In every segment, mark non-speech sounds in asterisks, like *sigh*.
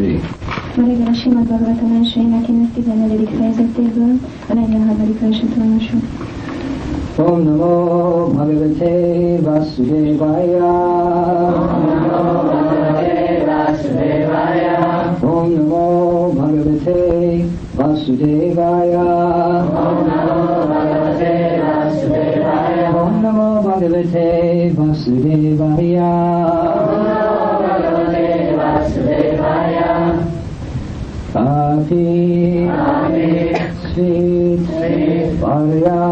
Ji Mari a Simad Bhagavatam elsőjének 14. fejezetéből, a 43. verset olvasom. Om Namo Bhagavate Vasudevaya Om Namo Bhagavate Vasudevaya Om Namo Bhagavate Vasudevaya Om Namo Bhagavate Vasudevaya Om Namo Bhagavate Vasudevaya Mesih, Sid, Arya,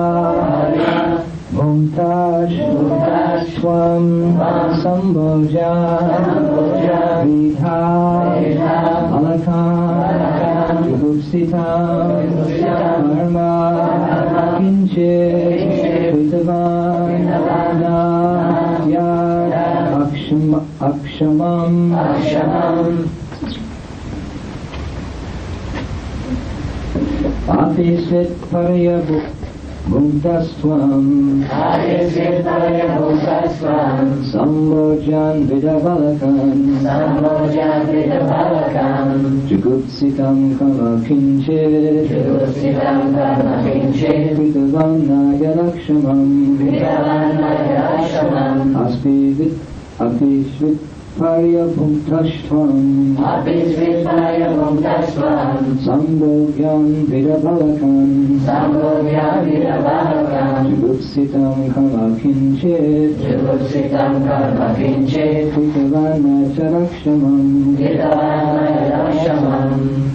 Mumtaj, Swam, Samboja, Vidha, Alakan, Vipsita, Dharma, Kinchit, Vitavan, Na, Yad, Akshamam, Akshamam, Abi izzet paraya bu Bundasvan Abi izzet paraya bundasvan Sambojan vidavalakan Sambojan vidavalakan Cugupsitam kama kinchit Cugupsitam kama kinchit Vidavannaya lakshamam Vidavannaya lakshamam Aspi vit Api svit Virsparyapunktashvam Apis Virsparyapunktashvam Sambhogyan Virabhavakan Sambhogyan Virabhavakan Jugupsitam Kama Kinchet Jugupsitam Kama Kinchet Kutavana Charakshvam Kutavana Charakshvam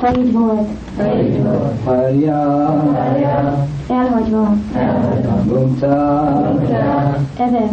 Praise Lord. Párjá, elhagyva, elhagyva. Bumtá, evett,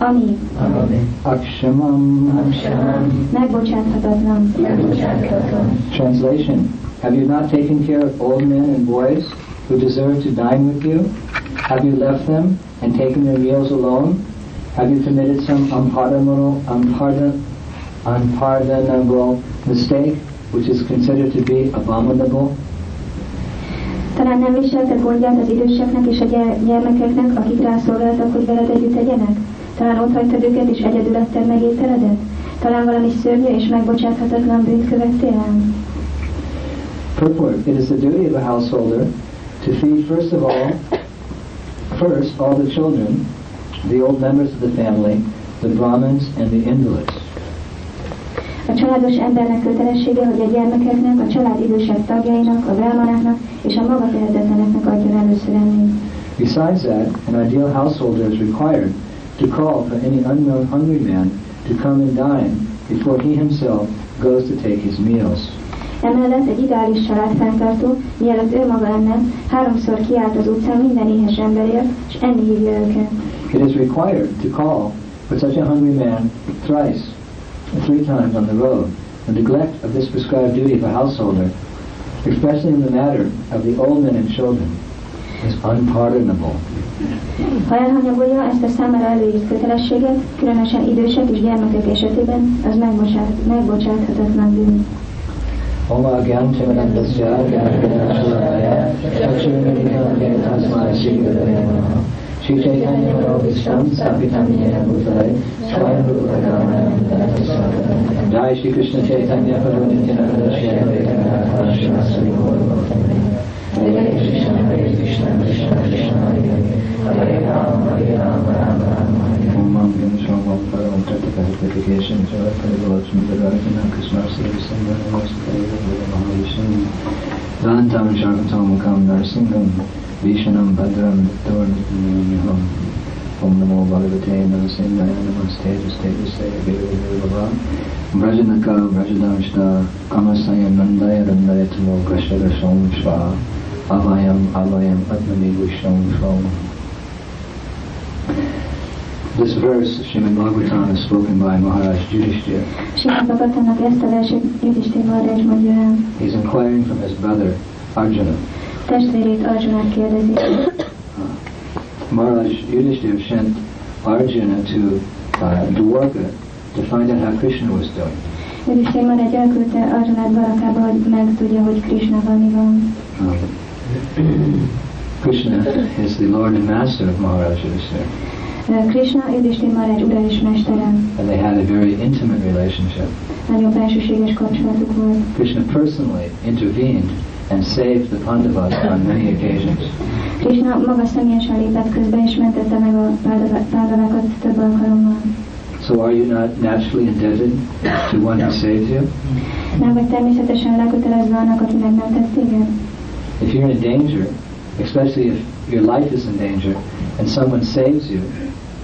Ami, Akshamam. Translation Have you not taken care of old men and boys who deserve to dine with you? Have you left them and taken their meals alone? Have you committed some unpardonable, unpardon, unpardonable mistake which is considered to be abominable? Talán nem gondját az időseknek és a gyermekeknek, akik rászolgáltak, hogy veled együtt egyenek? Talán ott hagytad őket és egyedül meg ételedet? Talán valami szörnyű és megbocsáthatatlan bűnt követtél el? Purport It is the duty of a householder to feed first of all, first all the children, the old members of the family, the Brahmins, and the invalids. A családos embernek kötelessége, hogy a gyermekeknek, a család idősebb tagjainak, a brahmanáknak és a maga tehetetleneknek adjon először enni. Besides that, an ideal householder is required to call for any unknown hungry man to come and dine before he himself goes to take his meals. Emellett egy ideális családfenntartó, mielőtt ő maga enne, háromszor kiállt az utcán minden éhes emberért, és enni hívja őket. It is required to call for such a hungry man thrice, three times on the road. The neglect of this prescribed duty of a householder, especially in the matter of the old men and children, is unpardonable. Ha ezt a számára előírt kötelességet, különösen idősek és gyermekek esetében, az megbocsát, megbocsáthatatlan bűn. Oma Gyantimanandasya Gyantimanashalaya Chakshurmidikam Tasmai Shigurave Shri Chaitanya Manobishtam Sapitam Yena Bhutale Swayam Rupakamana Jai Shri Krishna Chaitanya Prabhu Nityananda Shri Advaita Shri Hare Krishna Hare Krishna Krishna Krishna Hare Hare Hare Ram Hare Ram Ram Ram Hare Om Om Gam Shomam Param Tattva Jara Karivalakshmi Dadarjana Krishna Sri Sangha Namaskari Mahavishnu Dantam Sharvatam Kam Narsingham Vishanam Bhadram Dittornam Om Bhagavate Narasimhaya Namaste Jaste Jaste Virava Vrajanaka Vrajadarshta Kamasaya Nandaya Randaya Tamo Gashara Shom Shva Avayam Avayam Atmani Vishom Shom This verse, Srimad Bhagavatam, is spoken by Maharaj Yudhishthira. Simát Bhagavatamnak ezt a Yudhishthir Maharaj mondja el. He's inquiring from his brother Arjuna. Testvérét Arjunát kérdezi. Maharaj Yudhishthira sent Arjuna to uh, Dwarka to find out how Krishna was doing. Yudhishthir Maharaj elküldte Arjunát Barakába, hogy megtudja, hogy Krishna mi van. Um, Krishna is the Lord and Master of Maharaj Yudhishthira, Ö, Krishna Yudhishthir Maharaj ura és mestere. and they had a very intimate relationship. Nagyon bensőséges kapcsolatuk volt. Krishna personally intervened and saved the Pandavas on many occasions. Krishna maga személyesen lépett közbe és mentette meg a több alkalommal. So are you not naturally indebted to one who saves you? Nem vagy természetesen lekötelezve annak, aki megmentett téged? If you're in danger, especially if your life is in danger, and someone saves you,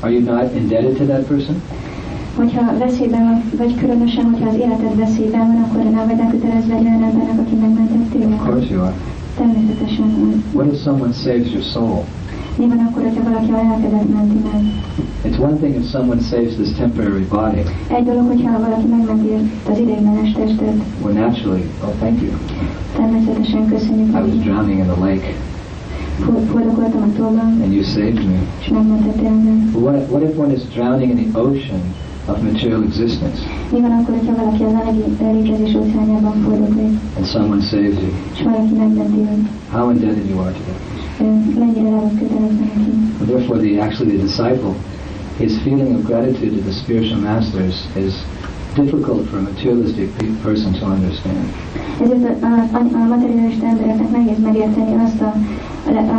are you not indebted to that person? Hogyha veszélyben vagy, vagy különösen, hogyha az életed veszélyben van, akkor nem vagy lekötelezve egy olyan embernek, aki megmentett Of téged? course you are. What if someone saves your soul? Mi van akkor, hogyha valaki a lelkedet menti meg? It's one thing if someone saves this temporary body, Egy dolog, hogyha valaki megmenti az ideiglenes testet, well, naturally, oh, thank you. természetesen köszönjük, I was drowning in the lake, for- fordokoltam a tóban, and you saved me. és megmentettél engem. But what, what if one is drowning in the ocean of material existence, Mi van akkor, hogyha valaki az anyagi létezés óceánjában fordoklik, and someone saves you? és valaki megmenti őt? How indebted you are to them. Ö, Mennyire le vagy kötelezve neki? Therefore, the, actually the disciple, his feeling of gratitude to the spiritual masters is difficult for a materialistic person to understand. Ezért a, a, a materialista embereknek nehéz megérteni azt a,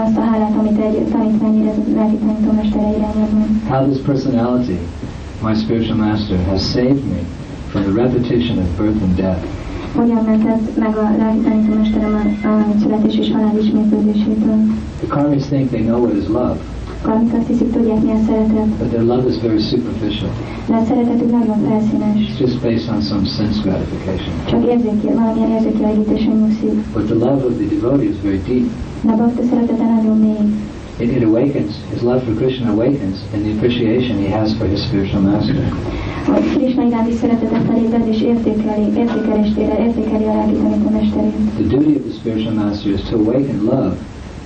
azt a hálát, amit egy tanítvány érez a lelki tanítómestere irányában. How this personality, my spiritual master, has saved me from the repetition of birth and death. Hogyan mentett meg a a, a születés és halál ismétlődésétől? The karmis think they know what is love, Valamit azt hiszik, tudják mi a szeretet, but their love is very superficial. de a szeretetük nagyon felszínes. It's just based on some sense gratification. Csak érzéki, valamilyen érzéki elégítésen nyugszik. But the love of the devotee is very deep. De a szeretete nagyon mély. It, it awakens, his love for Krishna awakens in the appreciation he has for his spiritual master. A Krishna iránti szeretetet felébred és értékeli, értékelésére értékeli a lelki tanítómesterét. The duty of the spiritual master is to awaken love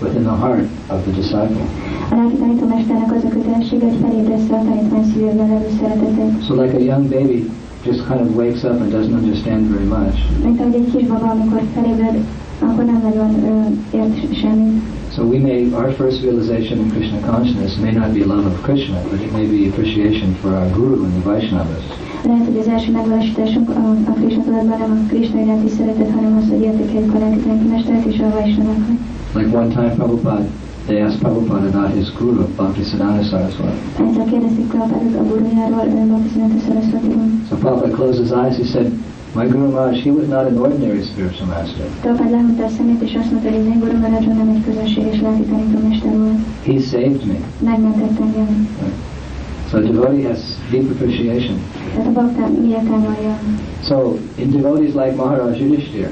within the heart of the disciple. A lelki tanítómesternek az a kötelessége, hogy felébressze a tanítvány szívében levő szeretetet. So like a young baby just kind of wakes up and doesn't understand very much. Mint ahogy egy kisbaba, amikor felébred, akkor nem nagyon ért semmit. So we may, our first realization in Krishna consciousness may not be love of Krishna, but it may be appreciation for our Guru and the Vaishnavas. Lehet, hogy az első megvalósításunk a, a Krishna tudatban nem a Krishna iránti szeretet, hanem az, hogy értékeljük a lelki tanítómesteret és a Vaishnavakat. Like one time Prabhupada, they asked Prabhupada about his Guru, Bhaktisiddhanta Saraswati. Egyszer kérdezték Prabhupádot a gurujáról, Bhaktivedanta Saraswatiról. So Prabhupada closed his eyes, he said, my Guru Maharaj, he was not an ordinary spiritual master. Prabhupád lehunta a szemét, és azt mondta, hogy az én Guru Maharaj nem egy He saved me. So devotee has deep appreciation. So in devotees like Maharaj Yudhishthir,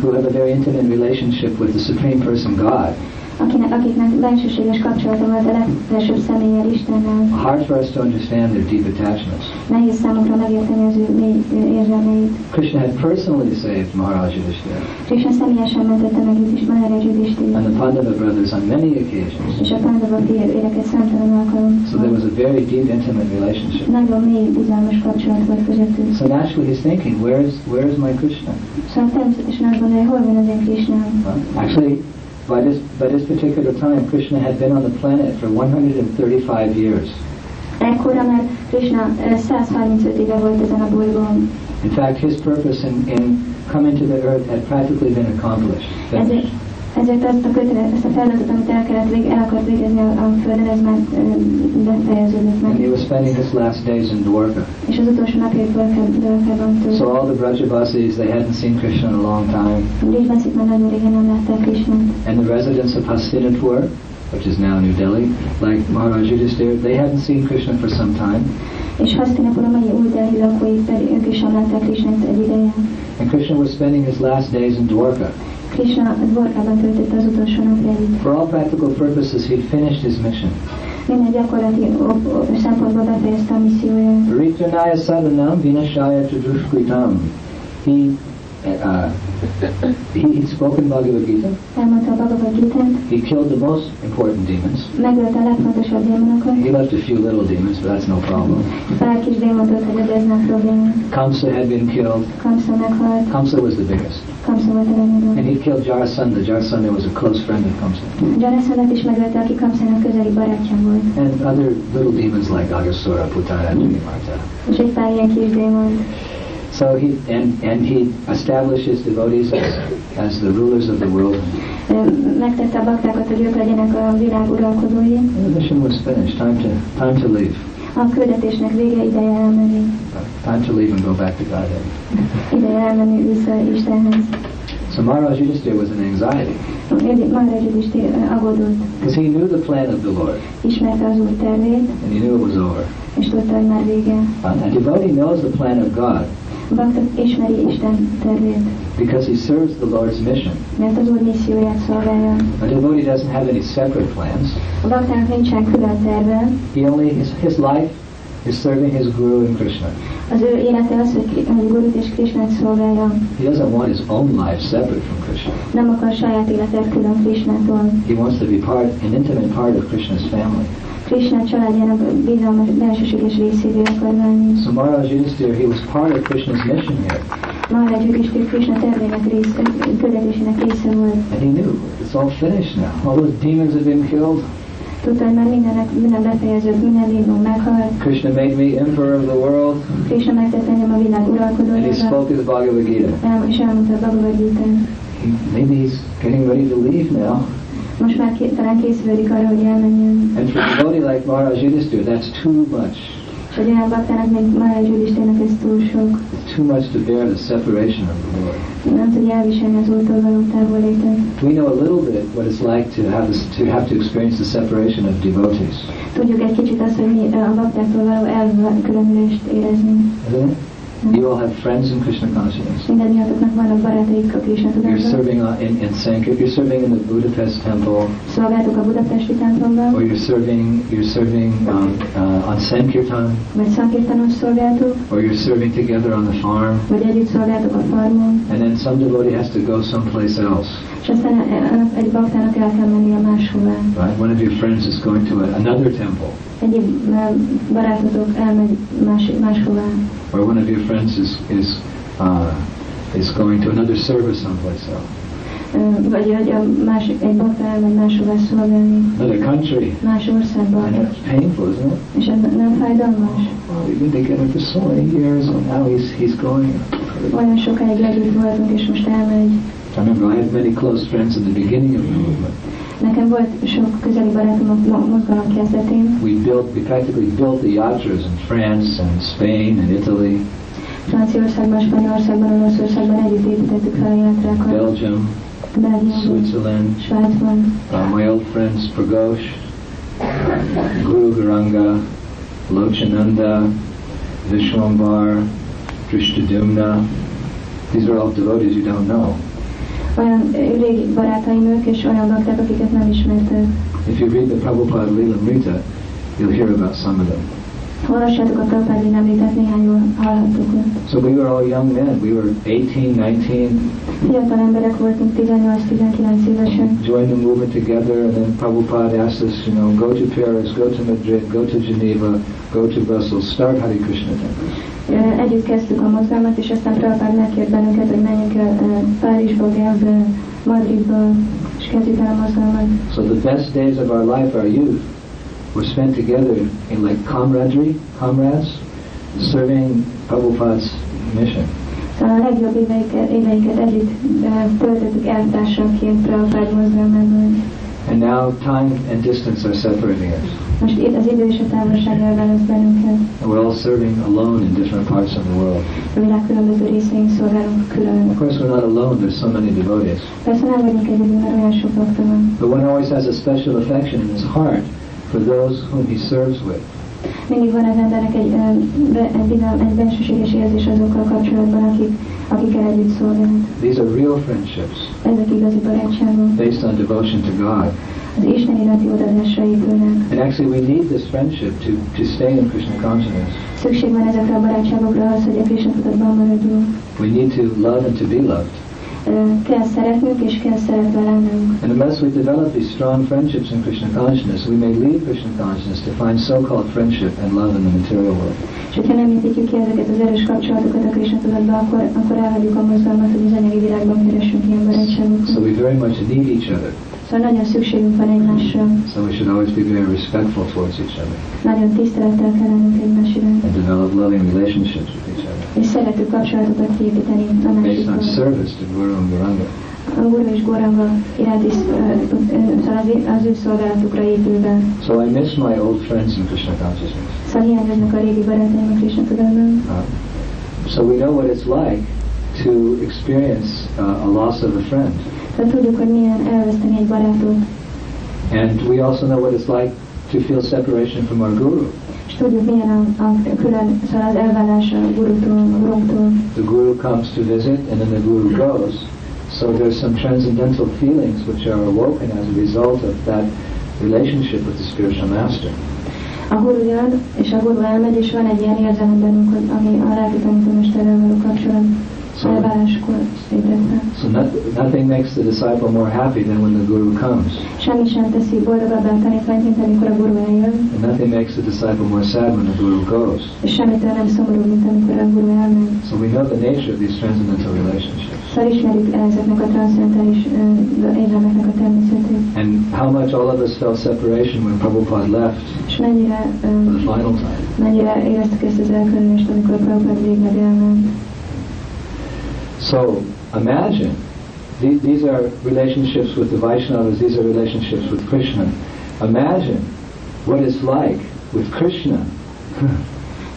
who have a very intimate relationship with the Supreme Person God, hard for us to understand their deep attachments. Nehéz számunkra megérteni az ő mély ő érzelmeit. Krishna had personally saved Maharaj Yudhishthira Krishna személyesen mentette meg Yudhis, Maharaj Yudhishthir, and the Pandava brothers on many occasions. és a Pándava férjeket számtalan So there was a very deep intimate relationship. Nagyon mély, bizalmas kapcsolat volt közöttük. So naturally he's thinking, where is, where is my Krishna? Szóval természetesen azt gondolja, hol van az én Krishna. Actually, by this, by this particular time, Krishna had been on the planet for 135 years. Ekkora már Krishna eh, 135 éve volt ezen a bolygón. In fact, his purpose in, in coming to the earth had practically been accomplished. Ezért, ezért azt a, ezt a feladatot, amit el, kellett, vég- el akart végezni a, a Földön, ez már befejeződött And he was spending his last days in Dwarka. És az utolsó napjait Dwarkában So all the Brajavasis, they hadn't seen Krishna in a long time. Már nagyon régen nem látták Krishnát. And the residents of Hastinapur, which is now New Delhi, like Maharaj Yudhisthira, they hadn't seen Krishna for some time. És Hastinapur a mai új Delhi lakói pedig ők is sem látták Krishnát egy ideje. And Krishna was spending his last days in Dwarka. Krishna Dwarkában töltötte az utolsó napjait. For all practical purposes, he'd finished his mission. minden gyakorlati o- o- szempontból befejezte a misszióját. Ritanaya Sadanam Vinashaya. He, uh, he, he spoke in Bhagavad Gita. Elmondta a Bhagavad Gita-t, He killed the most important demons. megölte a legfontosabb démonokat, He left a few little demons, but that's no problem. pár kis démont ölt, hogy ez nem probléma. Kamsa had been killed. Kamsa meghalt, Kamsa was the biggest. Kamsa volt a And he killed Jarasandha. Jarasandha was a close friend of Kamsa. Jarasandhat is megölte, aki Kamszának közeli barátja volt. And other little demons like Aghasura, Putana, and Marta. És egy pár ilyen kis démon. So he and and he established his devotees as, as the rulers of the world. Megtette a baktákat, hogy ők legyenek a világ uralkodói. The mission was finished. Time to time to leave. A küldetésnek vége ideje elmenni. Time to leave and go back to Godhead. Ideje elmenni vissza Istenhez. So Maharaj Yudhisthira was in anxiety Már egy is aggódott. because he knew the plan of the Lord Ismerte az Úr tervét, and he knew it was over. és hogy már vége. A devotee knows the plan of God A ismeri Isten tervét, because he serves the Lord's mission. mert az Úr misszióját szolgálja. A devotee doesn't have any separate plans. A baktának nincsen külön terve, He only his, his life is serving his guru and Krishna. az ő élete az, hogy, Gurut és Krishnát szolgálja. He doesn't want his own life separate from Krishna. Nem akar saját életet külön Krishnától. He wants to be part, an intimate part of Krishna's family. Krishna családjának bizalmas, belsőséges részévé akar lenni. So Maharaj Yudhisthira, he was part of Krishna's mission here, Maharaj Yudhishthir Krishna tervének rész, küldetésének része volt. and he knew it's all finished now. All those demons have been killed. Tudta, hogy már mindenek, minden befejeződött, minden démon meghalt. Krishna made me emperor of the world, Krishna megtett engem a világ and he uralkodójára, spoke his Bhagavad Gita. És elmondta a Bhagavad gita He, maybe he's getting ready to leave now. Most már ké- talán készülődik arra, hogy elmenjen. And for a devotee like Maharaj Yudhisthira, that's too much. És egy olyan baktának, mint Maharaj Yudhishthirnek ez túl sok. It's too much to bear the separation of the Lord. Nem tudja elviselni az úrtól való távollétet. We know a little bit what it's like to have this, to have to experience the separation of devotees, Tudjuk egy kicsit azt, hogy mi a baktáktól való elkülönülést érezni. it? You all have friends in Krishna consciousness. Mindennyiatoknak vannak barátaik a Krishna You're serving uh, in, in Sankirtan. You're serving in the Budapest temple, Szolgáltuk a budapesti or you're serving you're serving um, uh, on Sankirtan, vagy szankirtanos szolgáltuk, or you're serving together on the farm, vagy együtt szolgáltuk a farmon, and then some devotee has to go someplace else. És aztán eh, annak- egy baktának el kell mennie máshová. Right? One of your friends is going to a, another temple, Egyéb ö, eh, barátotok elmegy más, máshová, or one of your friends is is uh, is going to another service someplace else, Ö, vagy hogy a másik, egy baktá elmegy máshová szolgálni, another country, más országba, and it's painful, isn't it? és ez nem fájdalmas. Well, we've been together for so many years, and now he's he's going. Olyan sokáig együtt voltunk, és most elmegy. I remember I had many close friends in the beginning of the movement. Nekem volt sok közeli barátom a mozgalom kezdetén. We built, we practically built the yatras in France and Spain and Italy, Franciaországban, Spanyolországban, Olaszországban együtt építettük fel a játrákat. Belgium, Belgiumban, Switzerland. Svájcban. Uh, my old friends Pragosh, Guru Gauranga, Lochananda, Vishwambar, Drishtadumna. These are all devotees you don't know. Olyan régi barátaim ők, és olyan bakták, akiket nem ismertek. If you read the Prabhupada Lilamrita, you'll hear about some of them. Olvassátok a Prabhupádi említett néhányról hallhattuk. So we were all young men. We were 18, 19, Fiatal emberek voltunk, 18-19 évesen. joined the movement together, and then Prabhupada asked us, you know, go to Paris, go to Madrid, go to Geneva, go to Brussels, start Hare Krishna Együtt kezdtük a mozgalmat, és aztán Prabhupád megkért bennünket, hogy menjünk el Párizsba, Genfbe, Madridba, és kezdjük el a mozgalmat. So the best days of our life, our youth, were spent together in like camaraderie, comrades, serving Prabhupada's mission. Szóval a legjobb éveiket, éveiket együtt töltöttük eltársaként Prabhupád mozgalmában. And now time and distance are separating us. Most itt az idő és a távolság elválaszt bennünket. And we're all serving alone in different parts of the world. A világ különböző részein szolgálunk külön. Of course, we're not alone. There's so many devotees. Persze nem vagyunk egyedül, mert olyan sok van. But one always has a special affection in his heart for those whom he serves with. Mindig van az embernek egy, egy, egy bensőséges érzés azokkal kapcsolatban, akik, akikkel együtt szolgál. These are real friendships Ezek igazi barátságok. based on devotion to God. az Isten iránti odadásra épülnek. And actually, we need this friendship to, to stay in Krishna consciousness. Szükség van ezekre a barátságokra ahhoz, hogy a Krishna tudatban maradjunk. We need to love and to be loved. Ö, Kell szeretnünk és kell szeretve lennünk. And unless we develop these strong friendships in Krishna consciousness, we may leave Krishna consciousness to find so-called friendship and love in the material world. És hogyha nem építjük ki ezeket az erős kapcsolatokat a Krishna tudatba, akkor, akkor elhagyjuk a mozgalmat, hogy az anyagi világban keressünk ilyen barátságokat. So we very much need each other. Szóval nagyon szükségünk van egymásra. So we should always be very respectful towards each other Nagyon tisztelettel kell lennünk egymás iránt. and develop loving relationships with each other És szerető kapcsolatokat kiépíteni a based on service to Guru and Gauranga. A Guru és Goranga iránti, ö, ö, szóval az, az ő szolgálatukra épülve. So I miss my old friends in Krishna consciousness. Szóval hiányoznak a régi barátaim a Krishna tudatban. Uh, so we know what it's like to experience uh, a loss of a friend. Tudjuk, hogy milyen elveszteni egy barátot. And we also know what it's like to feel separation from our Guru. És tudjuk, milyen a, a külön, szóval az elvállás a gurutól, a gurunktól. The Guru comes to visit and then the Guru goes. So there's some transcendental feelings which are awoken as a result of that relationship with the spiritual master. A guru jön, és a guru elmegy, és van egy ilyen érzelem bennünk, ami a lelki tanítómesterrel való kapcsolat So, so not, nothing makes the disciple more happy than when the Guru comes. Semmi sem teszi boldogabbá a tanítványt, mint amikor a guru eljön, And nothing makes the disciple more sad when the Guru goes. és semmitől nem szomorú, mint amikor a guru elmegy. So we know the nature of these transcendental relationships. Szóval ismerjük ezeknek a transzendentális ö, érzelmeknek a természetét, And how much all of us felt separation when Prabhupada left és mennyire, ö, for the final time. mennyire éreztük ezt az elkülönést, amikor a Prabhupád végleg elment. So imagine, the- these are relationships with the Vaishnavas, these are relationships with Krishna. Imagine what it's like with Krishna.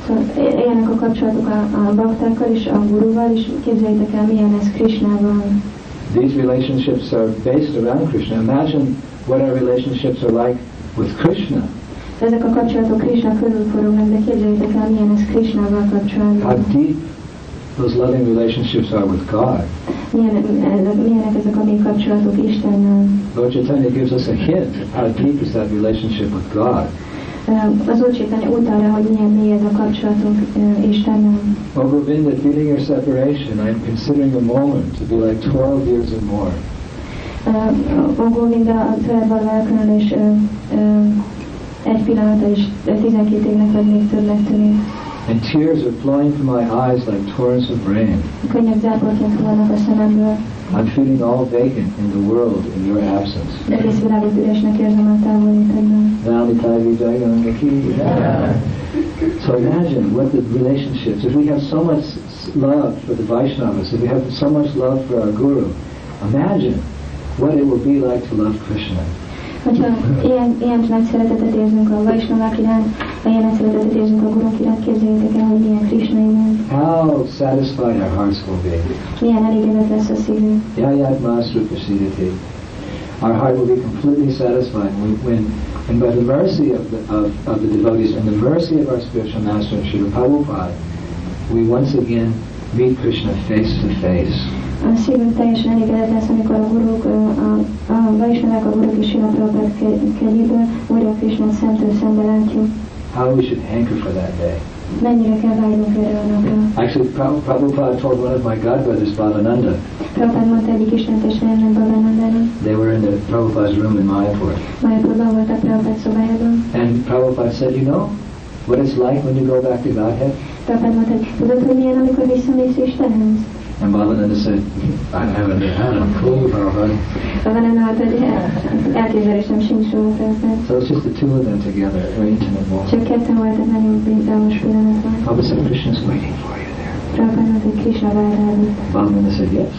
Szóval a kapcsolatok a, a baktákkal és a guruval, és képzeljétek el, milyen ez Krishnával. These relationships are based around Krishna. Imagine what our relationships are like with Krishna. Ezek a kapcsolatok Krishna körül forognak, de képzeljétek el, milyen ez Krishnával How kapcsolatban. deep those loving relationships are with God. Milyenek ezek a kapcsolatok Istennel. Lord Chaitanya gives us a hint of how deep is that relationship with God. Az Úr utal rá, hogy milyen mély ez a kapcsolatunk ö, Istennel. Oh Govinda, feeling your separation, I'm considering a moment to be like 12 years or more. Ó Govinda, a tőled való elkülönülés ö, ö, egy pillanata is ö, 12 évnek vagy még többnek tűnik. And tears are flowing from my eyes like torrents of rain. A könnyek záporként hullanak a szememből. I'm feeling all vacant in the world in your absence. Egész világot üresnek érzem a távollétedben. Nalitavi Jagannaki. So imagine what the relationships, if we have so much love for the Vaishnavas, if we have so much love for our Guru, imagine what it will be like to love Krishna. Hogyha ilyen, ilyen nagy szeretetet érzünk a Vaisnavák iránt, ha ilyen szeretetet érzünk a Gurunk iránt, képzeljétek el, hogy milyen Krishna iránt, How satisfied our hearts will be. milyen elégedett lesz a szívünk. Yayat Master Prasidati. Our heart will be completely satisfied when, when and by the mercy of the, of, of the devotees and the mercy of our spiritual master, Srila Prabhupada, we once again meet Krishna face to face a szívünk teljesen elégedett lesz, amikor a guruk, a, a, Vaisnavák, a guruk és Sila Prabhupát kegyéből újra Krishnát szemtől szembe látjuk. How we should hanker for that day. Mennyire kell vágynunk erre a napra. Actually, Prabhupada told one of my godbrothers, Bhavananda. Prabhupada mondta egyik ismertes lánynak, Balanánának. They were in the Prabhupada's room in Mayapur. Mayapurban voltak Prabhupada szobájában. And Prabhupada said, you know, what it's like when you go back to Godhead? Prabhupada mondta, tudod, hogy milyen, amikor visszamész Istenhez? And Bhavananda said, I haven't had a clue, Prabhupada. Babánanda mondta, hogy el- elképzelésem sincs róla Prabhupád. So it's just the two of them together, a very intimate moment. Csak ketten voltak nagyon bizalmas pillanatban. Prabhupada said, Krishna's waiting for you there. Prabhupád mondta, hogy Krishna rád. Bhavananda said, yes.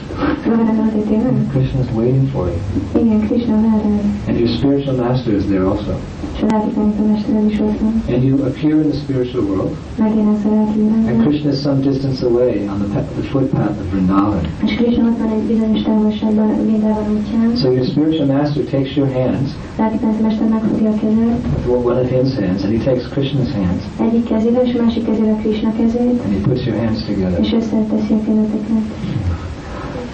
Hogy tényleg? Krishna's waiting for you. Igen, Krishna rád. And your spiritual master is there also. És a lelki tanítómesterem is ott van. And you appear in the spiritual world, Megjelensz a lelki and. Krishna is some distance away on the, the footpath of Vrindavan. És Krishna ott van egy bizonyos távolságban a Vrindavan útján. So your spiritual master takes your hands, Lelki tanítómester megfogja a kezed, with one of his hands, and he takes Krishna's hands, egyik kezével, és a másik kezével and he puts your hands together. És összeteszi a kezeteket.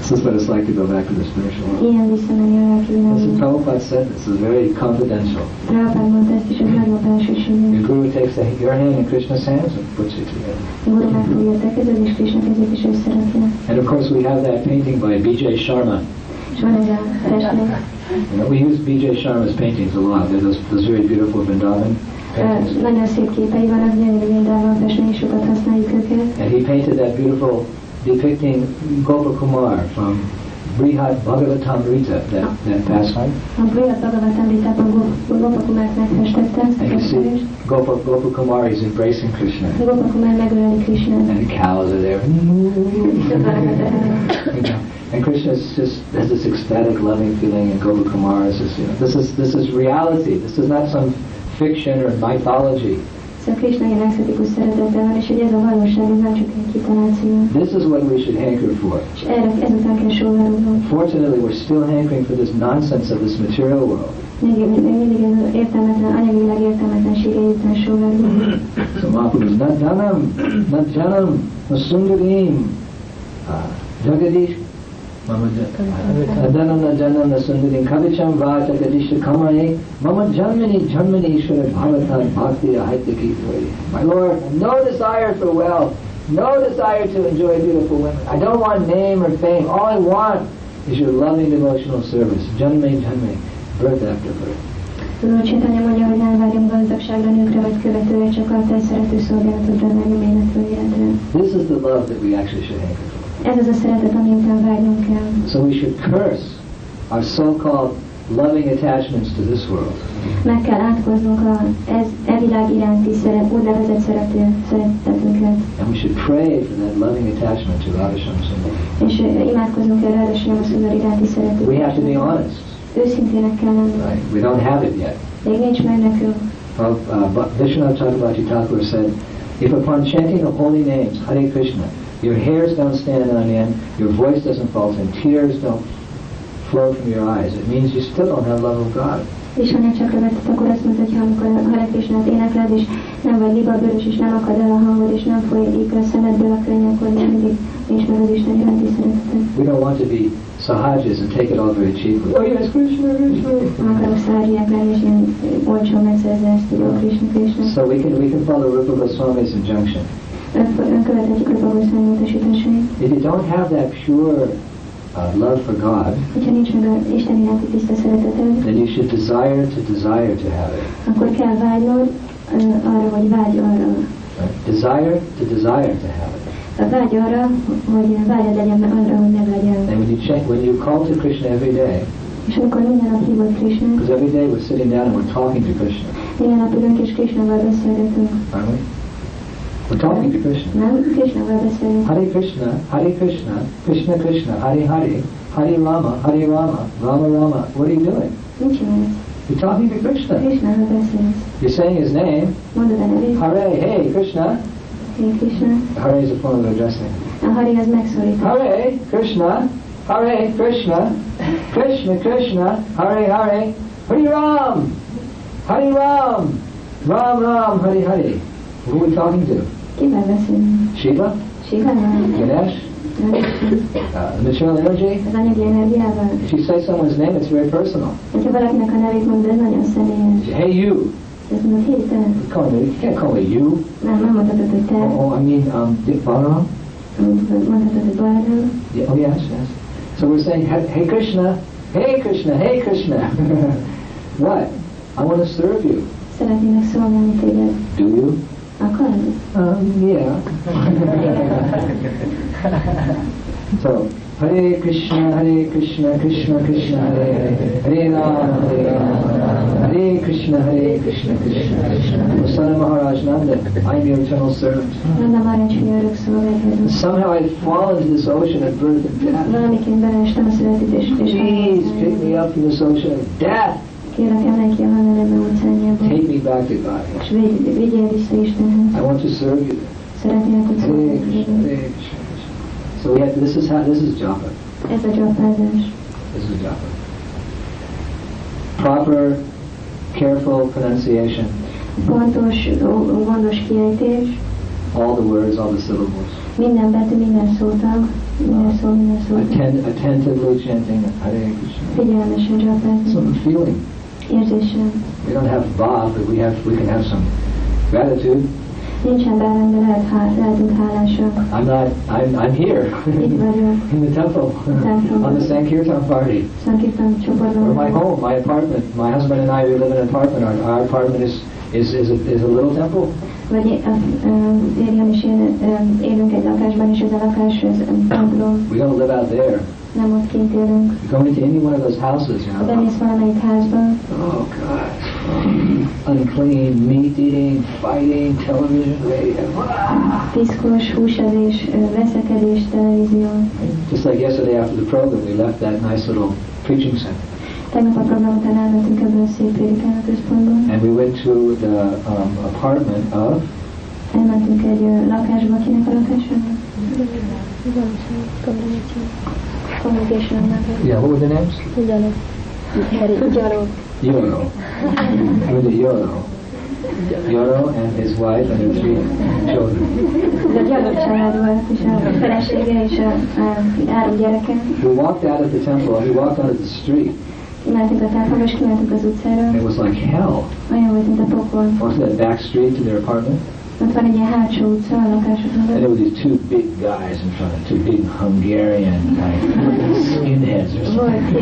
This is what it's like to go back to the spiritual world. Ilyen visszamenni a lelki This is. Prabhupada said this is very confidential. Prabhupád mondta ezt is, hogy nagyon belsőséges. Your guru takes the, your hand in Krishna's hands and puts it together. Guru megfogja a te kezed, és Krishna kezét is összerakja. And of course we have that painting by B.J. Sharma. És van ez a festmény. You know, we use B.J. Sharma's paintings a lot. They're those, those very beautiful Vrindavan. Nagyon szép képei vannak, gyönyörű Vindában festmény, használjuk őket. And he painted that beautiful depicting Gopakumar from Brihad Bhagavatamrita, that, that pastime. A Bhagavad Bhagavatamritában Gopakumát megfestette And you see festést. Gopa, Gopakumar is embracing Krishna. Megöleli Krishnát. And cows are there. You *laughs* know, and Krishna is just has this ecstatic, loving feeling, and Gopakumar is just, you know, this is this is reality. This is not some fiction or mythology. Szóval Krishna ilyen exotikus szeretettel van, és hogy ez a valóság, ez nem csak egy kitaláció. This is what we should hanker for. És erre ezután kell sóvárulnunk. Fortunately, we're still hankering for this nonsense of this material world. Még, még mindig ez az értelmetlen, anyagilag értelmetlensége után sóvárulunk. So Mahaprabhu is not janam, not sundarim, uh, jagadish, mama janam na janam na sundarim, kavicham va jagadish kamai, mama janmani janmani ishvara bhavatan bhakti ahaitaki My Lord, no desire for wealth, no desire to enjoy beautiful women. I don't want name or fame. All I want is your loving devotional service. Janme janme, birth after birth. Tudod, Csétanya mondja, hogy nem vágyom gazdagságra, nőkre vagy követőre, csak a te szerető szolgálatodra, nem életről életre. This is the love that we actually should hanker for. Ez az a szeretet, ami vágyunk kell. So we should curse our so-called loving attachments to this world. Meg kell átkoznunk a, ez, e világ iránti szeret, úgynevezett szerető szeretetünket. And we should pray for that loving attachment to Sundar. És imádkozunk el erre sem a iránti szerető. We have to be honest, Őszintének kell lenni. right? We don't have it yet. Még nincs meg nekünk. Well, uh, but Vishwanath Chakrabarti Thakur said, if upon chanting the holy names, Hare Krishna, your hairs don't stand on end, your voice doesn't falter, and tears don't flow from your eyes, it means you still don't have love of God. És ha csak követett, akkor azt mondta, hogy ha amikor a Hare Krishnát énekled, és nem vagy libabőrös, és nem akad el a hangod, és nem folyik a szemedből a könny, akkor még mindig nincs meg az Isten iránti szereteted. We don't want to be sahajas and take it all very cheaply. Oh yes, Krishna, Krishna. Nem akarok szárják lenni, és ilyen ö, megszerzni ezt, hogy a Krishna Krishna. So we can we can follow Rupa Goswami's injunction. Ön követhetjük a Bagosztány utasításait. If you don't have that pure uh, love for God, Hogyha nincs meg az Isten iránti tiszta szereteted, then you should desire to desire to have it. akkor kell vágynod arra, hogy vágy arra. Desire to desire to have it. A vágy arra, hogy vágyad legyen arra, hogy ne legyen. And when you check, when you call to Krishna every day, És amikor minden nap hívod Krishna, because every day we're sitting down and we're talking to Krishna, minden nap ülünk és Krishnával beszélgetünk. aren't we? We're talking to Krishna. Beszélünk. Hare Krishna, Hare Krishna, Krishna Krishna, Hare Hare, Hare Rama, Hare Rama, Rama Rama. What are you doing? You're talking to Krishna. Beszélsz. You're saying his name. Hare, hey Krishna. Hé Krishna. Hare is a form of addressing. A Hari az megszólít. Hare Krishna, Hare Krishna, Krishna Krishna, Hare Hare, Hare Ram, Hare Ram, Ram Ram, Hare Hare. Who are we talking to? Shiva, Sivával? Ganesh, uh, material energy. Az anyagi energiával? If you say someone's name, it's very personal. Hogyha valakinek a nevét mondod, ez nagyon személyes. Hey you, Ezt mondod, hé call me, you can't call me you. Nem, nem mondhatod, hogy te. Oh, I mean, um, Dick Balaram. Mondhatod, hogy Balram. Yeah, oh yes, yes. So we're saying, hey Krishna, hey Krishna, hey Krishna. *laughs* what? I want to serve you. Szeretnének szolgálni téged. Do you? Um, yeah. so, Hare Krishna, Hare Krishna, Krishna Krishna, Hare Hare, Hare Rama, Hare Rama, Hare Krishna, Hare Krishna, Krishna Krishna. Of Maharaj Nanda, I'm your eternal servant. Mondom, Marancs, hogy örök szolgálkozom. Somehow I've fallen into this ocean of birth and death. Valamiként beleestem a születés és Please pick me up from this ocean of death. Kérlek, emelj ki a óceánjába, Take me back to God. és vigyél vissza Istenhez. I want to serve you. Szeretnék, hogy Hare Krishna, szolgálkozom. Hare Krishna. So we have, this is how, this is japa. Ez a csapázás. This is japa. Proper, careful pronunciation. Pontos, ó- gondos kiejtés, All the words, all the syllables. minden betű, minden szótag, Minden szó, minden szó. Atten- attentively chanting Hare Krishna. Figyelmesen csapázni. Some feeling. We don't have bhav, but we have we can have some gratitude. Nincsen bárán, de lehet, há, lehetünk hálásak. I'm not. I'm I'm here *laughs* Itt vagyok. in the temple on the Sankirtan party. Sankirtan csoportban. Or my home, my apartment. My husband and I we live in an apartment. Our, our apartment is is is a, is a little temple. Vagy é- a- ö, Érian és én ö, élünk egy lakásban, és ez a lakás, ez templom, We don't live out there. Nem ott kint élünk. Go into any one of those houses, you know. bemész valamelyik házba, Oh God, unclean, meat eating, fighting, television, radio. piszkos, húsevés, veszekedés, televízió. Just like yesterday after the program, we left that nice little preaching center Tegnap a program után elmentünk ebből a szép prédikáló and we went to the um, apartment of Elmentünk egy lakásba, kinek a lakása? Congregation yeah. What were the names? Ugyanok. Ugyanok. Yoro. we went to Yoro. Yoro and his wife and their three children. Ez egy gyarok család volt, és a felesége és a, a három. We walked out of the temple. We walked out of the street. Kimentünk a templomba, és kimentünk az utcára. It was like hell. Olyan volt, mint a pokol. Onto that back street to their apartment. Ott van egy ilyen hátsó utca a lakások And there were these two big guys in front of two big Hungarian like skinheads or something.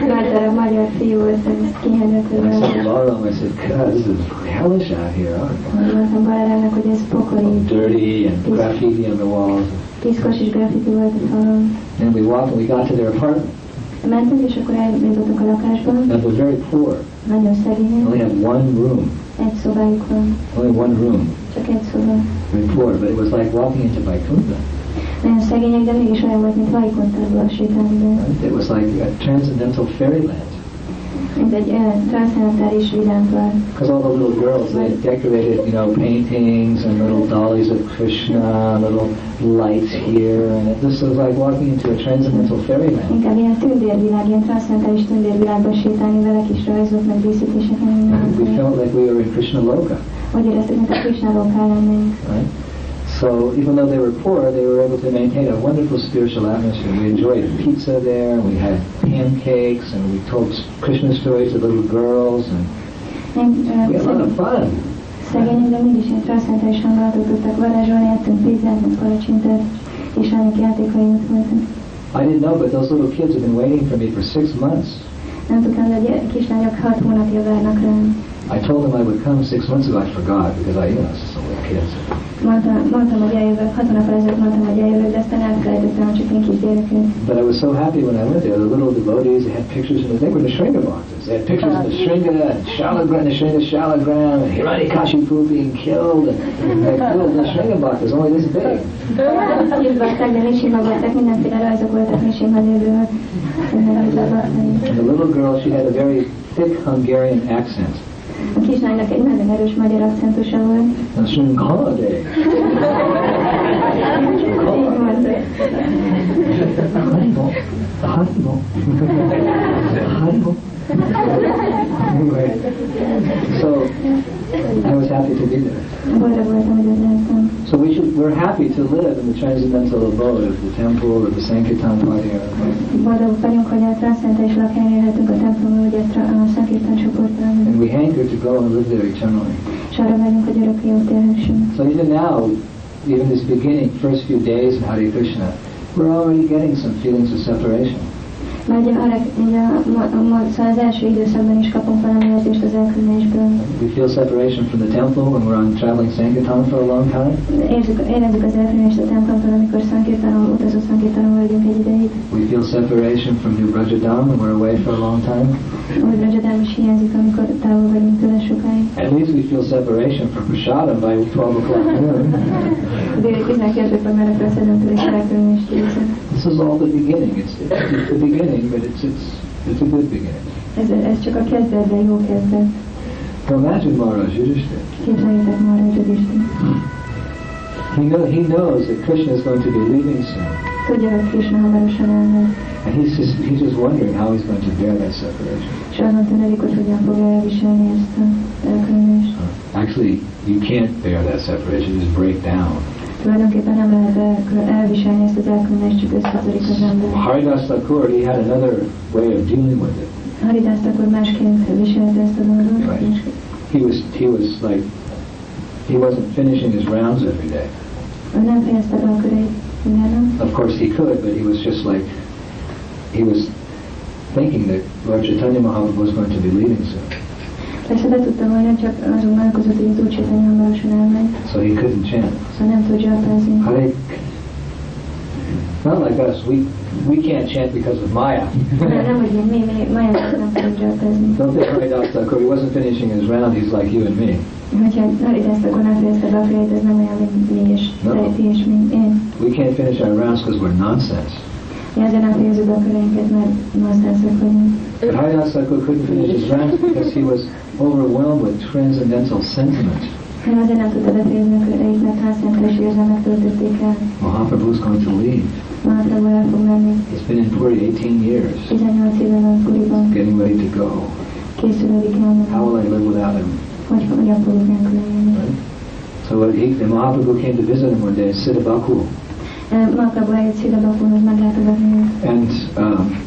egy nagy darab magyar fiú, ezt ez And I said. Laura, I said, God, this is hellish out here. huh? Mondtam Balárának, hogy ez pokoli. Dirty and graffiti on the walls. Piszkos és graffiti volt a falon. And we walked and we got to their apartment. Mentünk, és akkor eljutottunk a lakásba. And they're very poor. Nagyon They szegények. only have one room. Egy szobájuk van. Only one room. Csak egy szoba. Very. But it was like walking into Vaikunta. Nagyon szegények, de mégis olyan volt, mint Vajkontárból sétálni. be. Right? It was like a transcendental fairyland. Mint egy eh, olyan transzendentális. Because all the little girls, they decorated, you know, paintings and little dollies of Krishna, little lights here, and it just was like walking into a transcendental fairyland. Inkább ilyen tündérvilág, ilyen transzendentális tündérvilágban sétálni vele kis rajzok, meg díszítések, we felt like we were in Krishna Loka, Úgy éreztük, mint a Krishna lokál lennénk. right? So even though they were poor, they were able to maintain a wonderful spiritual atmosphere. We enjoyed pizza there, and we had pancakes, and we told Krishna stories to little girls, and Nem, uh, we had a lot of fun. szegények, de mégis ilyen transzendentális hangulatot tudtak varázsolni, ettünk pizzát, meg palacsintet, és ennek játékaink voltak. I didn't know, but those little kids have been waiting for me for six months. Nem tudtam, hogy a kislányok hat hónapja várnak rám. I told them I would come six months ago. I forgot because I, you know, it's just some little kids. Mondtam, mondtam, hogy eljövök, hat hónap ezelőtt mondtam, hogy eljövök, de aztán elfelejtettem, csak én kis gyerekek. But I was so happy when I went there. The little devotees, they had pictures, and they were the Shringa boxes. They had pictures of the Shringa, and Shalagram, the Shringa Shalagram, and Hiranyakashipu being killed, and like little the Shringa boxes, only this big. Hívták, de nissimagoltak, mindenféle rajzok voltak nisimagéből. And the little girl, she had a very thick Hungarian accent. A kislánynak egy nagyon erős magyar akcentusa volt. Mondta. Haribo. Haribo. Haribo. Anyway, so I was happy to be there. Boldog voltam, hogy ott lehettem. So we should, we're happy to live in the transcendental abode of the temple or the Sankirtan party or Boldog vagyunk, hogy a transzcentális lakhelyen élhetünk a templomban, vagy a, tra- csoportban. and we hanker to go and live there eternally. És arra vagyunk, hogy örökké ott élhessünk. So even now, even this beginning, first few days in Hare Krishna, we're already getting some feelings of separation. Ugye szóval az első időszakban is kapunk valami érzést az elkülönésből. We feel separation from the temple when we're on traveling Sankirtan for a long time. Érzük, érezzük az elkülönést a templomtól, amikor utazó vagyunk egy ideig. We feel separation from New Brajadam when we're away for a long time. Úgy Rajadám is hiányzik, amikor távol vagyunk tőle sokáig. At least we feel separation from Prasadam by 12 o'clock noon. *laughs* Déli 12-kor már a is elkülönést érzem. This is all the beginning. It's, it's the beginning, but it's, it's, it's a good beginning. Ez, ez csak a kezdet, de jó kezdet. Imagine Maharaj Yudhishthira. Képzeljétek már, hogy He, know, he knows that Krishna is going to be leaving soon. Tudja, hogy Krishna hamarosan elmegy. And he's just, he's just wondering how he's going to bear that separation. És azon tűnik, hogy hogyan fogja elviselni ezt a elkülönést. Actually, you can't bear that separation. You just break down. Tulajdonképpen nem lehet elviselni ezt az elkülönést, csak összetörik az ember. Haridas Thakur, he had another way of dealing with it. Haridászt akkor másként viselte ezt a dolgot. Right. He was he was like he wasn't finishing his rounds every day. Ő nem fejezte be a köreit minden nap. Of course he could, but he was just like he was thinking that Lord Chaitanya Mahaprabhu was going to be leaving soon, so he couldn't chant. szóval nem tud zsartázni. Hare. Not like us. We we can't chant because of Maya. Nem, nem, hogy mi, mi, Majának nem tudunk zsartázni. Don't think Haridas Thakur. He wasn't finishing his round. He's like you and me. Hogyha Haridászt akkor nem fejezte be a köreit, ez nem olyan, mint mi és No. te, ti és mi. Én. We can't finish our rounds because we're nonsense. Mi azért nem fejezzük be a köreinket, mert nonsenszek vagyunk. But Haridas Thakur couldn't finish his rounds because he was overwhelmed with transcendental sentiment. El. Mahaprabhu's going to leave. Mahaprabhu. He's been in Puri 18 years, 18 éve van Puriban. getting ready to go. How will I live without him? Right? So he, Mahaprabhu came to visit him one day, Siddha Bakul. Mahaprabhu eljött Szidabakóhoz meglátogatni őt. And um,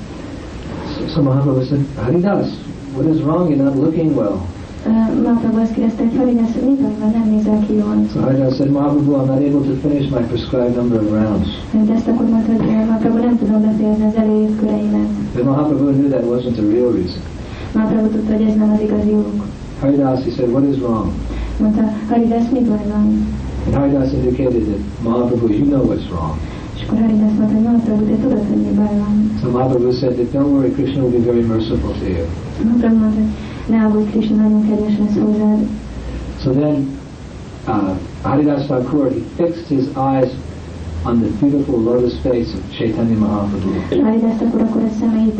so, so Mahaprabhu said, Haridas, what is wrong? You're not looking well. Mahaprabhu azt kérdezte, hogy Haridas, mi baj van, nem nézel ki jól. So Haridas said, Mahaprabhu, I'm not able to finish my prescribed number of rounds. De ezt akkor mondta, hogy Mahaprabhu nem tudom befejezni az előírt köreimet. But Mahaprabhu knew that wasn't the real reason. Mahaprabhu tudta, hogy ez nem az igazi ok. Haridas, he said, what is wrong? Mondta, Haridas, mi baj van? And Haridas indicated that Mahaprabhu, you know what's wrong. So Mahaprabhu said that don't worry, Krishna will be very merciful to you. So then uh, Haridas Thakur, he fixed his eyes on the beautiful lotus face of Chaitanya Mahaprabhu. Haridas akkor akkor a szemeit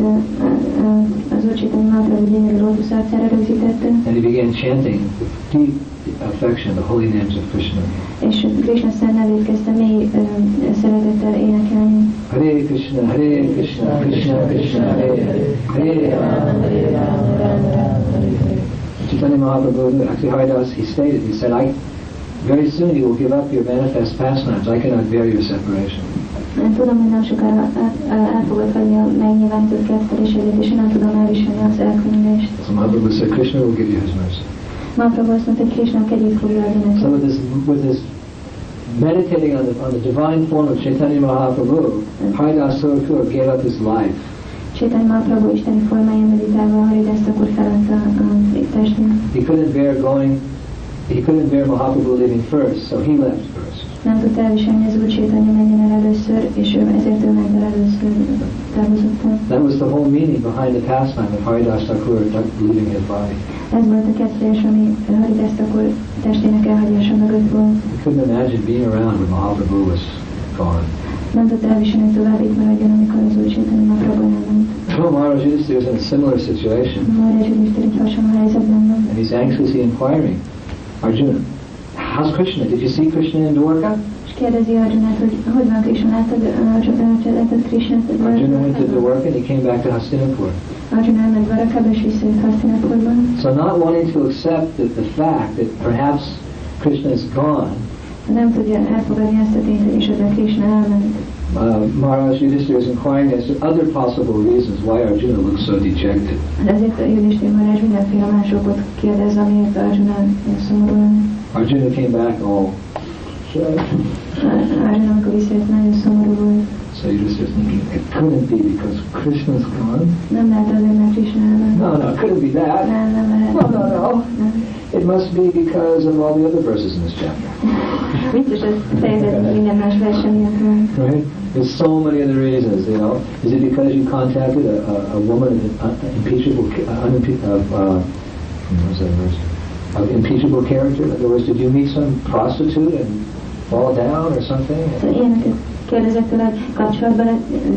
az Úr Csétanya Mahaprabhu gyönyörű lótusz arcára rögzítette, And he began chanting with deep affection the holy names of Krishna. és Krishna szent nevét kezdte mély ö, szeretettel énekelni. Hare Krishna, Hare Krishna, Krishna Krishna, Hare Hare, Hare Rama, Hare Rama, Rama Rama, Hare Hare. Chaitanya Mahaprabhu, actually Haridas, he stated, he said, I, very soon you will give up your manifest pastimes. I cannot bear your separation. Én tudom, hogy nem sokára el, el fogod hagyni a megnyilvánított kettelésedet, és én nem tudom elviselni az elkülönést. So Mahaprabhu said, Krishna will give you his mercy. Mahaprabhu azt mondta, hogy Krishna kegyét fogja adni So with this, with this meditating on the, on the divine form of Chaitanya Mahaprabhu, Haridas Thakur gave up his life. Csétány Mahaprabhu isteni formája meditálva Haridászt akkor feladta a testét. He couldn't bear going, he couldn't bear Mahaprabhu leaving first, so he left first. Nem tudta elviselni az menjen el először, és ő ezért ő ment el először távozottan. That was the whole meaning behind the pastime of Haridas Thakur leaving his body. Ez volt a ami Haridászt akkor testének elhagyása mögött volt. He couldn't imagine being around when Mahaprabhu was gone. Nem tudta elviselni, hogy tovább itt maradjon, amikor az Úr Csétanya Mahaprabhu elment. So Maharaj Yudhisthira is in a similar situation, Maharaj Yudhishthira egy hasonló helyzetben van. and he's anxiously inquiring, Arjuna, how's Krishna? Did you see Krishna in Dwarka? És kérdezi Arjunát, hogy hogy van Krishna, láttad, Krishnát? Arjuna went to Dwarka and he came back to Hastinapur. Arjuna elment Dvarakába, és visszajött Hastinapurba. So not wanting to accept that the fact that perhaps Krishna is gone, Nem tudja elfogadni ezt a tényt, hogy esetleg Krishna elment. Uh, Maharaj Yudhisthira is inquiring as to other possible reasons why Arjuna looks so dejected. De ezért Yudhishthira Maharaj mindenféle más okot kérdez, amiért Arjuna came back all sad. Arjuna, amikor visszajött, nagyon szomorú volt. So Yudhisthira is thinking, it couldn't be because Krishna's gone. Nem lehet azért, mert Krishna elment. No, no, it couldn't be that. Nem, nem lehet. No, no, no. Nem. It must be because of all the other verses in this chapter. Biztos ez fejezet minden más versen miatt van. Right? There's so many other reasons, you know. Is it because you contacted a, a, a woman of un- impeachable, uh, unimpe- of, uh? Of impeachable character? In other words, did you meet some prostitute and fall down or something? Ilyeneket kérdezett tőle, kapcsolatban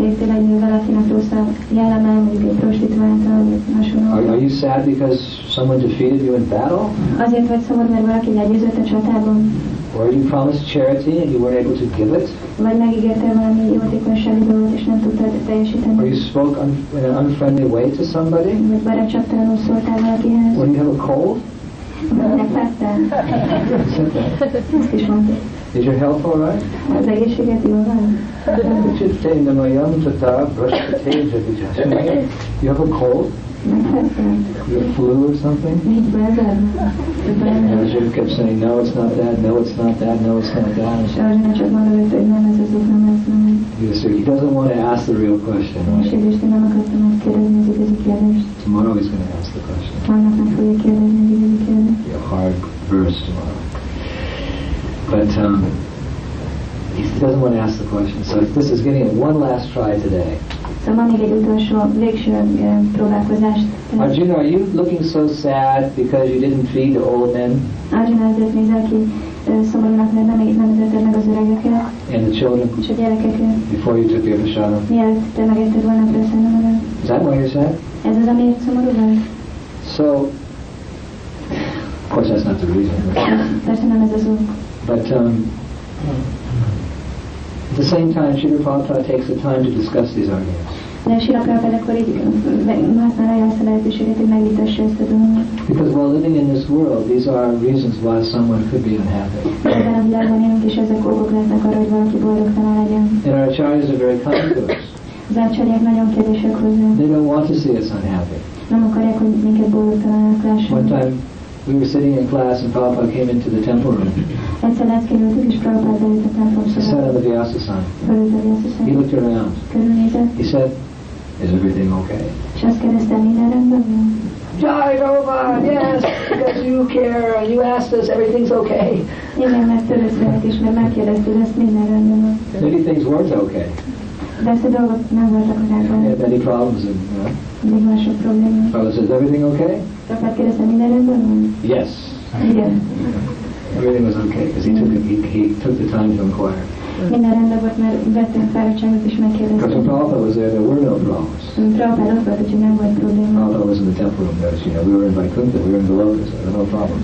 léptél egy nővel, akinek rossz a jelleme, mondjuk egy prostituáltal, vagy hasonló. Are, are you sad because someone defeated you in battle? Azért vagy szomorú, mert valaki legyőzött a csatában, Or you promised charity and you weren't able to give it? vagy megígértél valami jótékonysági dolgot, és nem tudtad Or you spoke un- in an unfriendly way to somebody? vagy barátságtalanul szóltál valakihez, Or you have a cold? vagy megfájdtál. Ezt *laughs* is mondta. Is your health all right? Az egészséget jól van? Chitte namayam tata brashpateja vijasmaya. You have a cold? Megfeszem? You have flu or something? And Arjuna kept saying, no, it's not that, no, it's not that, no, it's not that. És Arjuna csak mondott, hogy nem ez azok, nem ez, nem ez. He, doesn't want to ask the real question. Right? Isten nem akarta megkérdezni az igazi kérdést. Tomorrow he's going to ask the question. Holnap meg fogja kérdezni az igazi kérdést. Be a hard verse tomorrow. But um, he doesn't want to ask the question. So this is getting it one last try today. Szóval van még egy utolsó, végső próbálkozást. Arjuna, are you looking so sad because you didn't feed the old men Arjuna azért nézel ki szomorúnak, mert nem, nem etetted meg az öregeket and the children és a gyerekeket, before you took your prasadam? mielőtt te megetted volna a prasszánomat. Is that why you're sad? Ez az, amiért szomorú vagy? So, of course, that's not the reason. Persze nem ez az ok. But um, at the same time, Srila Prabhupada takes the time to discuss these arguments. De Sila Prabhupada akkor így használja ezt a lehetőséget, hogy megvitassa ezt a dolgot. Because while living in this world, these are reasons why someone could be unhappy. Ebben a világban élünk, és ezek okok lehetnek arra, hogy valaki boldogtalan legyen. And our acharyas are very kind to us. Az ácsarják nagyon kedvesek hozzá. They don't want to see us unhappy. Nem akarják, hogy minket boldogtalanak One time, we were sitting in class and Prabhupada came into the temple room. Egyszer átkerültük, és Prabhupada beült a templom He sat on the Vyasasana. Fölült a He Vyasa looked around. He said, is everything okay? és azt kérdezte, minden rendben van? Jai Prabhupada, yes, because you care, and you asked us, everything's okay. Igen, mert törőszvelek is, mert megkérdezted, ezt minden rendben van. Many things weren't okay. De ezt a dolgok nem voltak We had many problems. And, you know. még van sok probléma. Says, everything okay? Prabhupada kérdezte, minden rendben van? Yes. Igen. Everything was okay because he took, he, he took the time to inquire. Minden rendben volt, mert vettem fáradtságot és Because when. Prabhupada was there, there were no problems. Prabhupada ott volt, úgyhogy nem volt probléma. Prabhupada was in the temple room. Notice, you know, we were in Vaikuntha, we were in the lotus, there were no problem.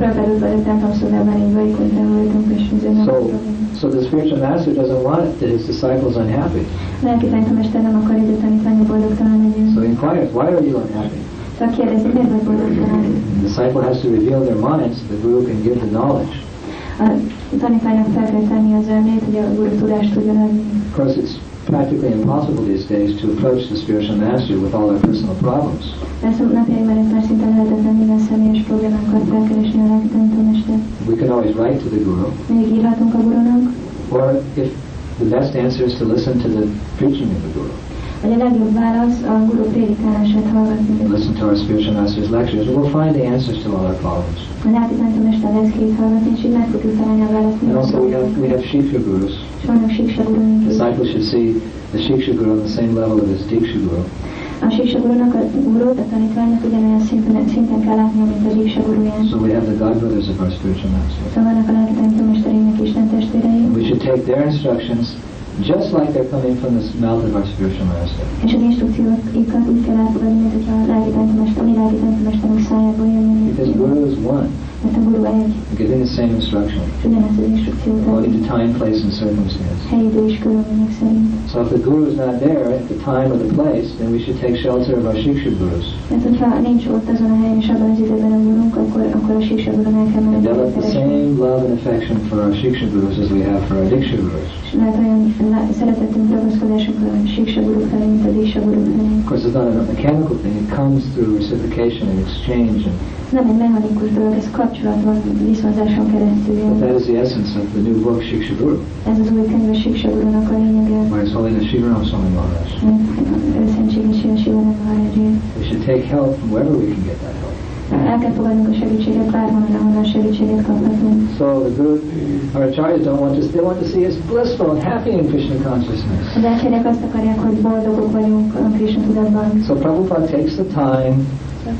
Prabhupada ott volt a templom szobában, így Vaikuntán voltunk, és ezért nem volt So, probléma. so the spiritual master doesn't want his disciples unhappy. Lelki tanítomester nem akar időt tanítani, boldogtalan legyen. So he inquires, why are you unhappy? Szóval kérdezi, miért vagy boldogtalan? The disciple has to reveal their minds so the guru can give the knowledge. A tanítványnak fel kell tenni az elmét, hogy a guru tudást tudjon adni. Of course, it's practically impossible these days to approach the spiritual master with all our personal problems. Persze napjaimban ez már szinte lehetetlen minden személyes problémánkat felkeresni a lelki tanítómester. We can always write to the guru, Még írhatunk a gurunak, or if the best answer is to listen to the preaching of the guru, a legjobb válasz a guru prédikálását hallgatni. listen to our spiritual master's lectures, we'll find the answers to all our problems. A lelki tanítómester leszkét hallgatni, és így meg tudjuk találni a választ And also we have, we have Shiksha gurus. És vannak gurunk. Disciples should see the Shiksha guru on the same level as his Diksha guru. A siksa gurunak, a gurút, a tanítványnak ugyanolyan szinten, szinten kell látnia, mint a siksa guruján. So we have the godbrothers of our spiritual master. Szóval vannak a lelki tanítómestereinek Isten testvérei. We should take their instructions just like they're coming from the mouth of our spiritual master. És az instrukcióikat úgy kell elfogadni, mint hogyha a lelki tanítómester, a mi lelki tanítómesterünk szájából Because. Guru is one, Mert a guru egy, giving the same instruction, és ugyanezt az according to time, place, and circumstance. helyi idő és körülmények szerint. So if the Guru is not there at the time or the place, then we should take shelter of our Shiksha Gurus. Mert hogyha nincs ott azon a helyen és abban az időben a gurunk, akkor, akkor a siksa gurun el kell And develop the same love and affection for our Shiksha Gurus as we have for our Diksha Gurus. És lehet olyan lá- szeretetünk, ragaszkodásunk a siksa guruk felé, mint a dísa guruk felé. Of course, it's not a mechanical thing. It comes through reciprocation and exchange. And Nem egy mechanikus dolog, ez kapcsolaton, viszonzáson keresztül but that is the essence of the new book, Shiksha Guru, Ez az új könyv a siksa gurunak a lényege. by His Holiness Shivaram Swami Maharaj. Hm, Sivanem Maharajé. We should take help from wherever we can get that help. El kell fogadnunk a segítséget bárhonnan, ahonnan segítséget kaphatunk. So the Guru, our acharyas don't want us, they want to see us blissful and happy in Krishna consciousness. Az elcsérek azt akarják, hogy boldogok vagyunk Krishna tudatban. So Prabhupada takes the time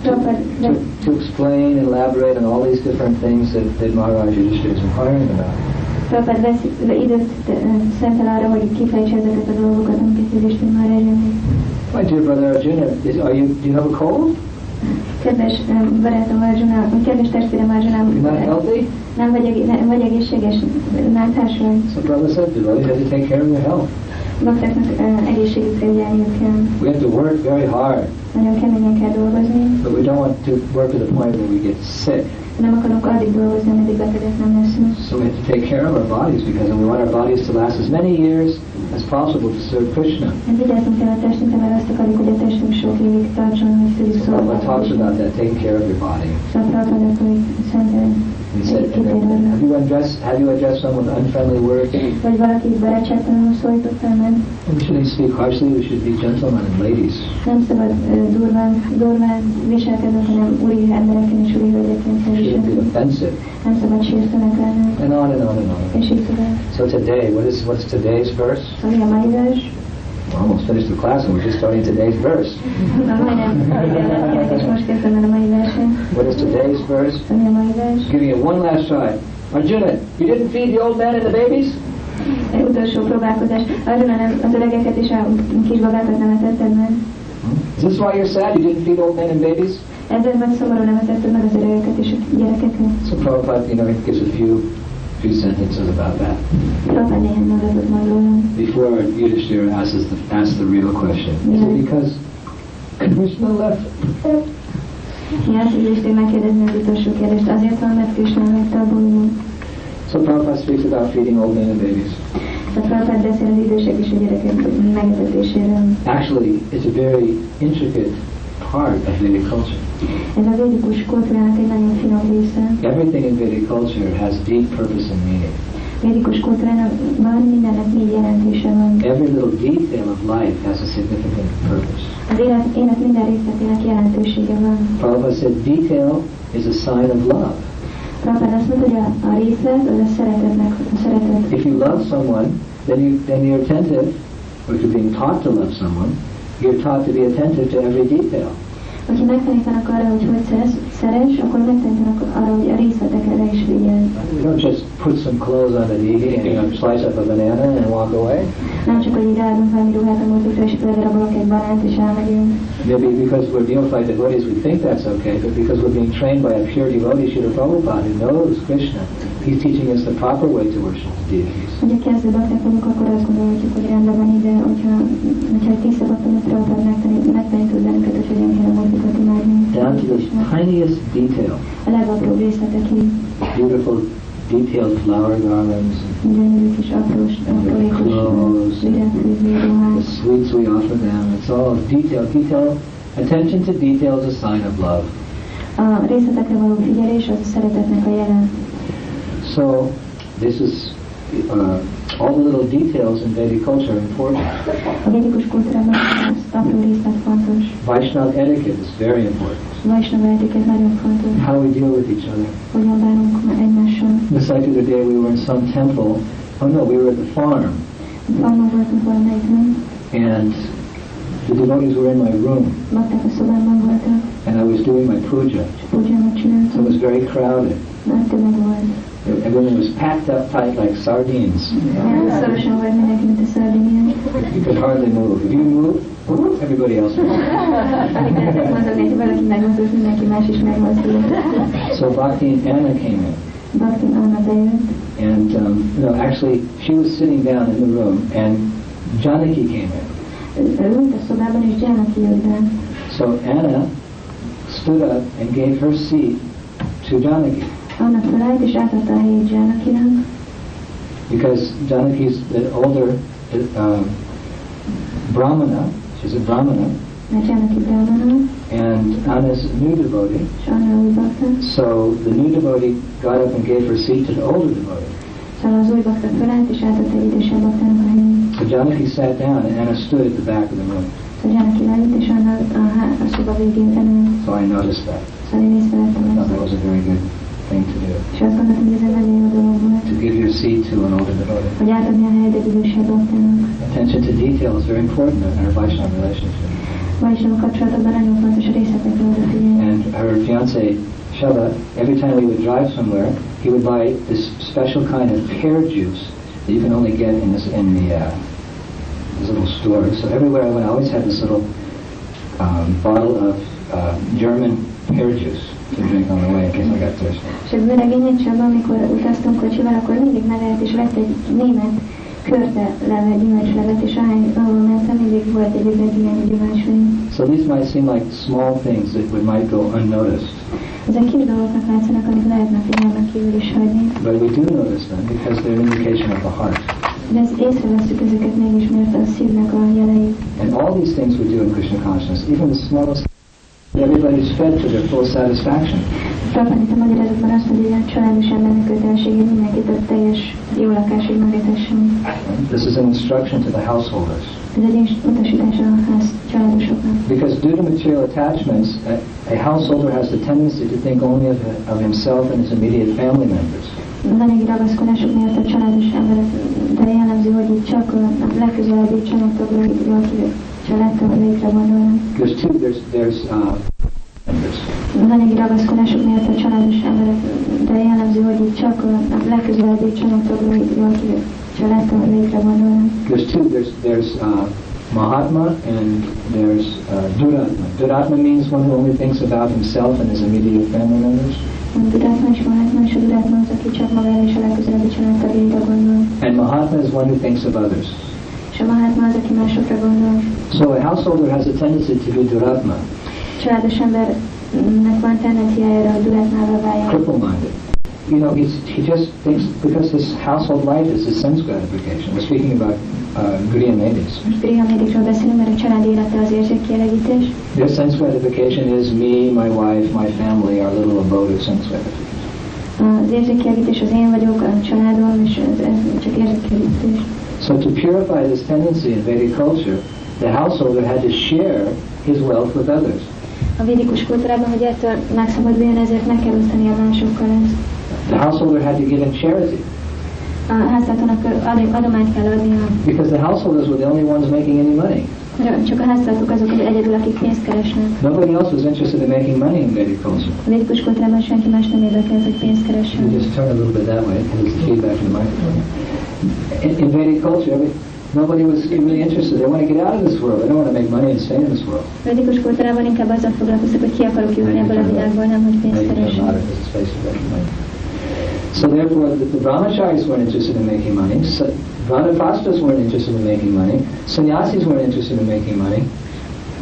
to, to explain and elaborate on all these different things that, that Maharaj Yudhishthira is inquiring about. Prabhupada vesz időt ö, szentel arra, hogy kifejtse ezeket a dolgokat, amiket Yudhishthira már eljönni. My dear brother Arjuna, is, are you, do you have a cold? Kedves ö, barátom Arjuna, kedves testvérem Arjuna, not healthy? nem vagy, nem vagy egészséges, nántás vagy. So Prabhupada said, devotee, you have to take care of your health. Baktáknak ö, uh, egészségükre ügyelniük kell. We have to work very hard nagyon keményen kell dolgozni, but we don't want to work to the point where we get sick. nem akarunk addig dolgozni, ameddig betegek nem leszünk. So we have to take care of our bodies because we want our bodies to last as many years as possible to serve Krishna. Vigyázzunk kell a testünkre, mert azt akarjuk, hogy a testünk sok évig tartson, hogy tudjuk So Prabhupada talks about that, taking care of your body. Szóval Prabhupada, hogy szerintem He said, have you addressed have you addressed someone with unfriendly words? vagy valaki barátságtalanul szólítottál meg, We shouldn't speak harshly. We should be gentlemen and ladies. nem szabad ö, durván, durván viselkednünk, hanem úri embereken és úri hölgyeken kell Shouldn't be offensive. Nem szabad sértőnek lenni, And on and on and on. és így tovább. So today, what is what's today's verse? Szóval a mai vers? We're almost finished the class and we're just starting today's verse. Már majdnem végezetkének, és most kezdtem el a mai versen. What is today's verse? Szóval mi a mai vers? Giving it one last try. Arjuna, you didn't feed the old man and the babies? Egy utolsó próbálkozás. Arra nem az öregeket és a kisbabákat nem etetted meg. Is this why you're sad? You didn't feed old men and babies? Ezért vagy szomorú nem etetted meg az öregeket és a gyerekeket. So Prabhupada, you know, he gives a few few sentences about that Próbál néhány mondatot majd róla. before Yudhishthira asks the asks the real question. Is it because Krishna left? Miért így megkérdezni az utolsó kérdést? Azért van, mert Krishna megte a bolygót. So Prabhupada speaks about feeding old men and babies. Tehát Prabhupád beszél az idősek és a gyerekek megetetéséről. Actually, it's a very intricate part of Vedic culture. Ez a védikus kultúrának egy nagyon finom része. Everything in Vedic culture has deep purpose and meaning. Védikus kultúrának van, mindennek mély jelentése van. Every little detail of life has a significant purpose. Az élet, élet minden részletének jelentősége van. Prabhupada said detail is a sign of love. Prabhupád azt mondta, hogy a, a részlet az a szeretetnek, a szeretet. If you love someone, then you then you're attentive, or if you're being taught to love someone, you're taught to be attentive to every detail. Hogyha megtanítanak arra, hogy hogy szeres, szeres, akkor megtanítanak arra, hogy a részletekre is figyelj. We don't just put some clothes on the digi and slice up a banana and walk away. Nem csak, hogy így ráadunk valami ruhát a és egy banánt, és elmegyünk. Maybe because we're neophyte devotees, we think that's okay, but because we're being trained by a pure devotee, Srila Prabhupada, who knows Krishna, he's teaching us the proper way to worship the deities. Hogyha kezdő bakták akkor azt gondolhatjuk, hogy rendben van ide, hogyha, hogyha egy tiszta baktamat Prabhupád megtanít, bennünket, hogy hogyan kell a mozdultat imádni. Down to the tiniest detail, A legapróbb részletekig, beautiful detailed flower garlands, gyönyörű kis aprós, aprólékos virágfűző the sweets we offer them, it's all detail. Detail, attention to detail is a sign of love. A részletekre való figyelés az a szeretetnek a jelen. So this is uh, all the little details in Vedic culture are important. A védikus kultúrában az apró részlet fontos. Vaishnava etiquette is very important. Vaisnava etiket nagyon fontos. How we deal with each other. Hogyan bánunk egymással. Just like the other day we were in some temple. Oh no, we were at the farm, Farmon voltunk valamelyikben, and the devotees were in my room, bakták a szobámban voltak, and I was doing my puja. So it was very crowded. Tömeg volt. Everyone was packed up tight like sardines. Nagyon szorosan volt mindenki, mint a szardiniák. You could hardly move. If you move, everybody else moves. Alig lehetett mozogni, hogy valaki megmozdult, mindenki más is megmozdult. So Bhaktin Anna came in. Baktin Anna bejött, And um, no, actually, she was sitting down in the room, and Janaki came in. ő ő ült a szobában, és Janaki jött be. So Anna stood up and gave her seat to Janaki Anna felállt, és átadta a helyét Janakinak, because Janaki's the older uh, Brahmana. She's a Brahmana, Janaki and Anna's a new devotee. és Anna új bakta. So the new devotee got up and gave her seat to the older devotee. Szóval az új bakta felállt, és átadta egy idősebb baktának a helyét. So Janaki sat down, and Anna stood at the back of the room. Szóval Janaki leült, és Anna a, há- a szoba végén ült. So I noticed that. Szóval I thought that was a very good thing to do. És azt gondoltam, hogy ez egy nagyon jó dolog volt, To give your seat to an older devotee. hogy átadni a helyet egy idősebb baktának. Attention to detail is very important in our Vaishnava relationship. Vaisnava kapcsolatokban nagyon fontos a részletekre odafigyelni. And her fiance, Csaba, every time we would drive somewhere, he would buy this special kind of pear juice that you can only get in this in the uh, this little store. So everywhere I went, I always had this little um, bottle of uh, German pear juice to drink on the way in case I got thirsty. És az öregényen Csaba, amikor utaztunk kocsival, akkor mindig megállt és vett egy német körte leve, gyümölcslevet, és ahány, ahol mentem, mindig volt egy üveg gyümölcslev. So these might seem like small things that would might go unnoticed. Ezek kis dolgoknak látszanak, amik lehetne figyelmen kívül is hagyni. But we do notice them because they're an indication of the heart. De ezt észreveszünk ezeket mégis, mert a szívnek a jelei. And all these things we do in Krishna consciousness, even the smallest, everybody's fed to their full satisfaction. Prabhupád itt a magyarázatban azt mondja, hogy a családos embernek kötelessége mindenkit a teljes jó lakásig megetessen. This is an instruction to the householders. Ez egy is utasítás a ház családosoknak. Because due to material attachments, a, a householder has the tendency to think only of, of himself and his immediate family members. Az anyagi ragaszkodások miatt a családos emberek, de jellemző, hogy csak a legközelebbi családtagokra, aki családtagokra gondolnak. There's two, there's, there's uh, members. Az anyagi ragaszkodások miatt a családos emberek, de jellemző, hogy csak a legközelebbi családtagokra, aki családtagokra gondolnak. There's two, there's, there's uh, Mahatma and there's uh, Duratma. Duratma means one who only thinks about himself and his immediate family members. A Duratma és Mahatma, és a Duratma az, aki csak magára és a legközelebbi családtagjaira gondol. And Mahatma is one who thinks of others. És a Mahatma az, aki másokra gondol. So a householder has a tendency to be Duratma, Családos embernek van tendenciája a Duratmává váljon. cripple-minded. You know, he's, he just thinks, because his household life is his sense gratification. We're speaking about uh, grihamedhis. Most Prihamédikról beszélünk, mert a család élete az érzékkielégítés. Their sense gratification is me, my wife, my family, our little abode of sense gratification. Az érzékkielégítés az én vagyok, a családom, és ez, ez csak érzékkielégítés. So to purify this tendency in Vedic culture, the householder had to share his wealth with others. A védikus kultúrában, hogy ettől megszabaduljon, ezért meg kell osztani a másokkal ezt. The householder had to give in charity A háztartónak ad- adományt kell adnia. because the householders were the only ones making any money. Csak a háztartók azok az egyedül, akik pénzt keresnek. Nobody else was interested in making money in Vedic culture. A védikus kultúrában senki más nem érdekelt, hogy pénzt keressen. just turn a little bit that way because the feedback from the microphone. In, in Vedic culture, every, nobody was really interested. They want to get out of this world. They don't want to make money and stay in this world. Védikus kultúrában inkább azzal foglalkoztak, hogy ki akarok jutni ebből a világból, nem hogy pénzt Maybe keressen. not if it's space for making money. So therefore, the, the brahmacharis weren't interested in making money. So, Vanaprasthas weren't interested in making money. Sannyasis weren't interested in making money.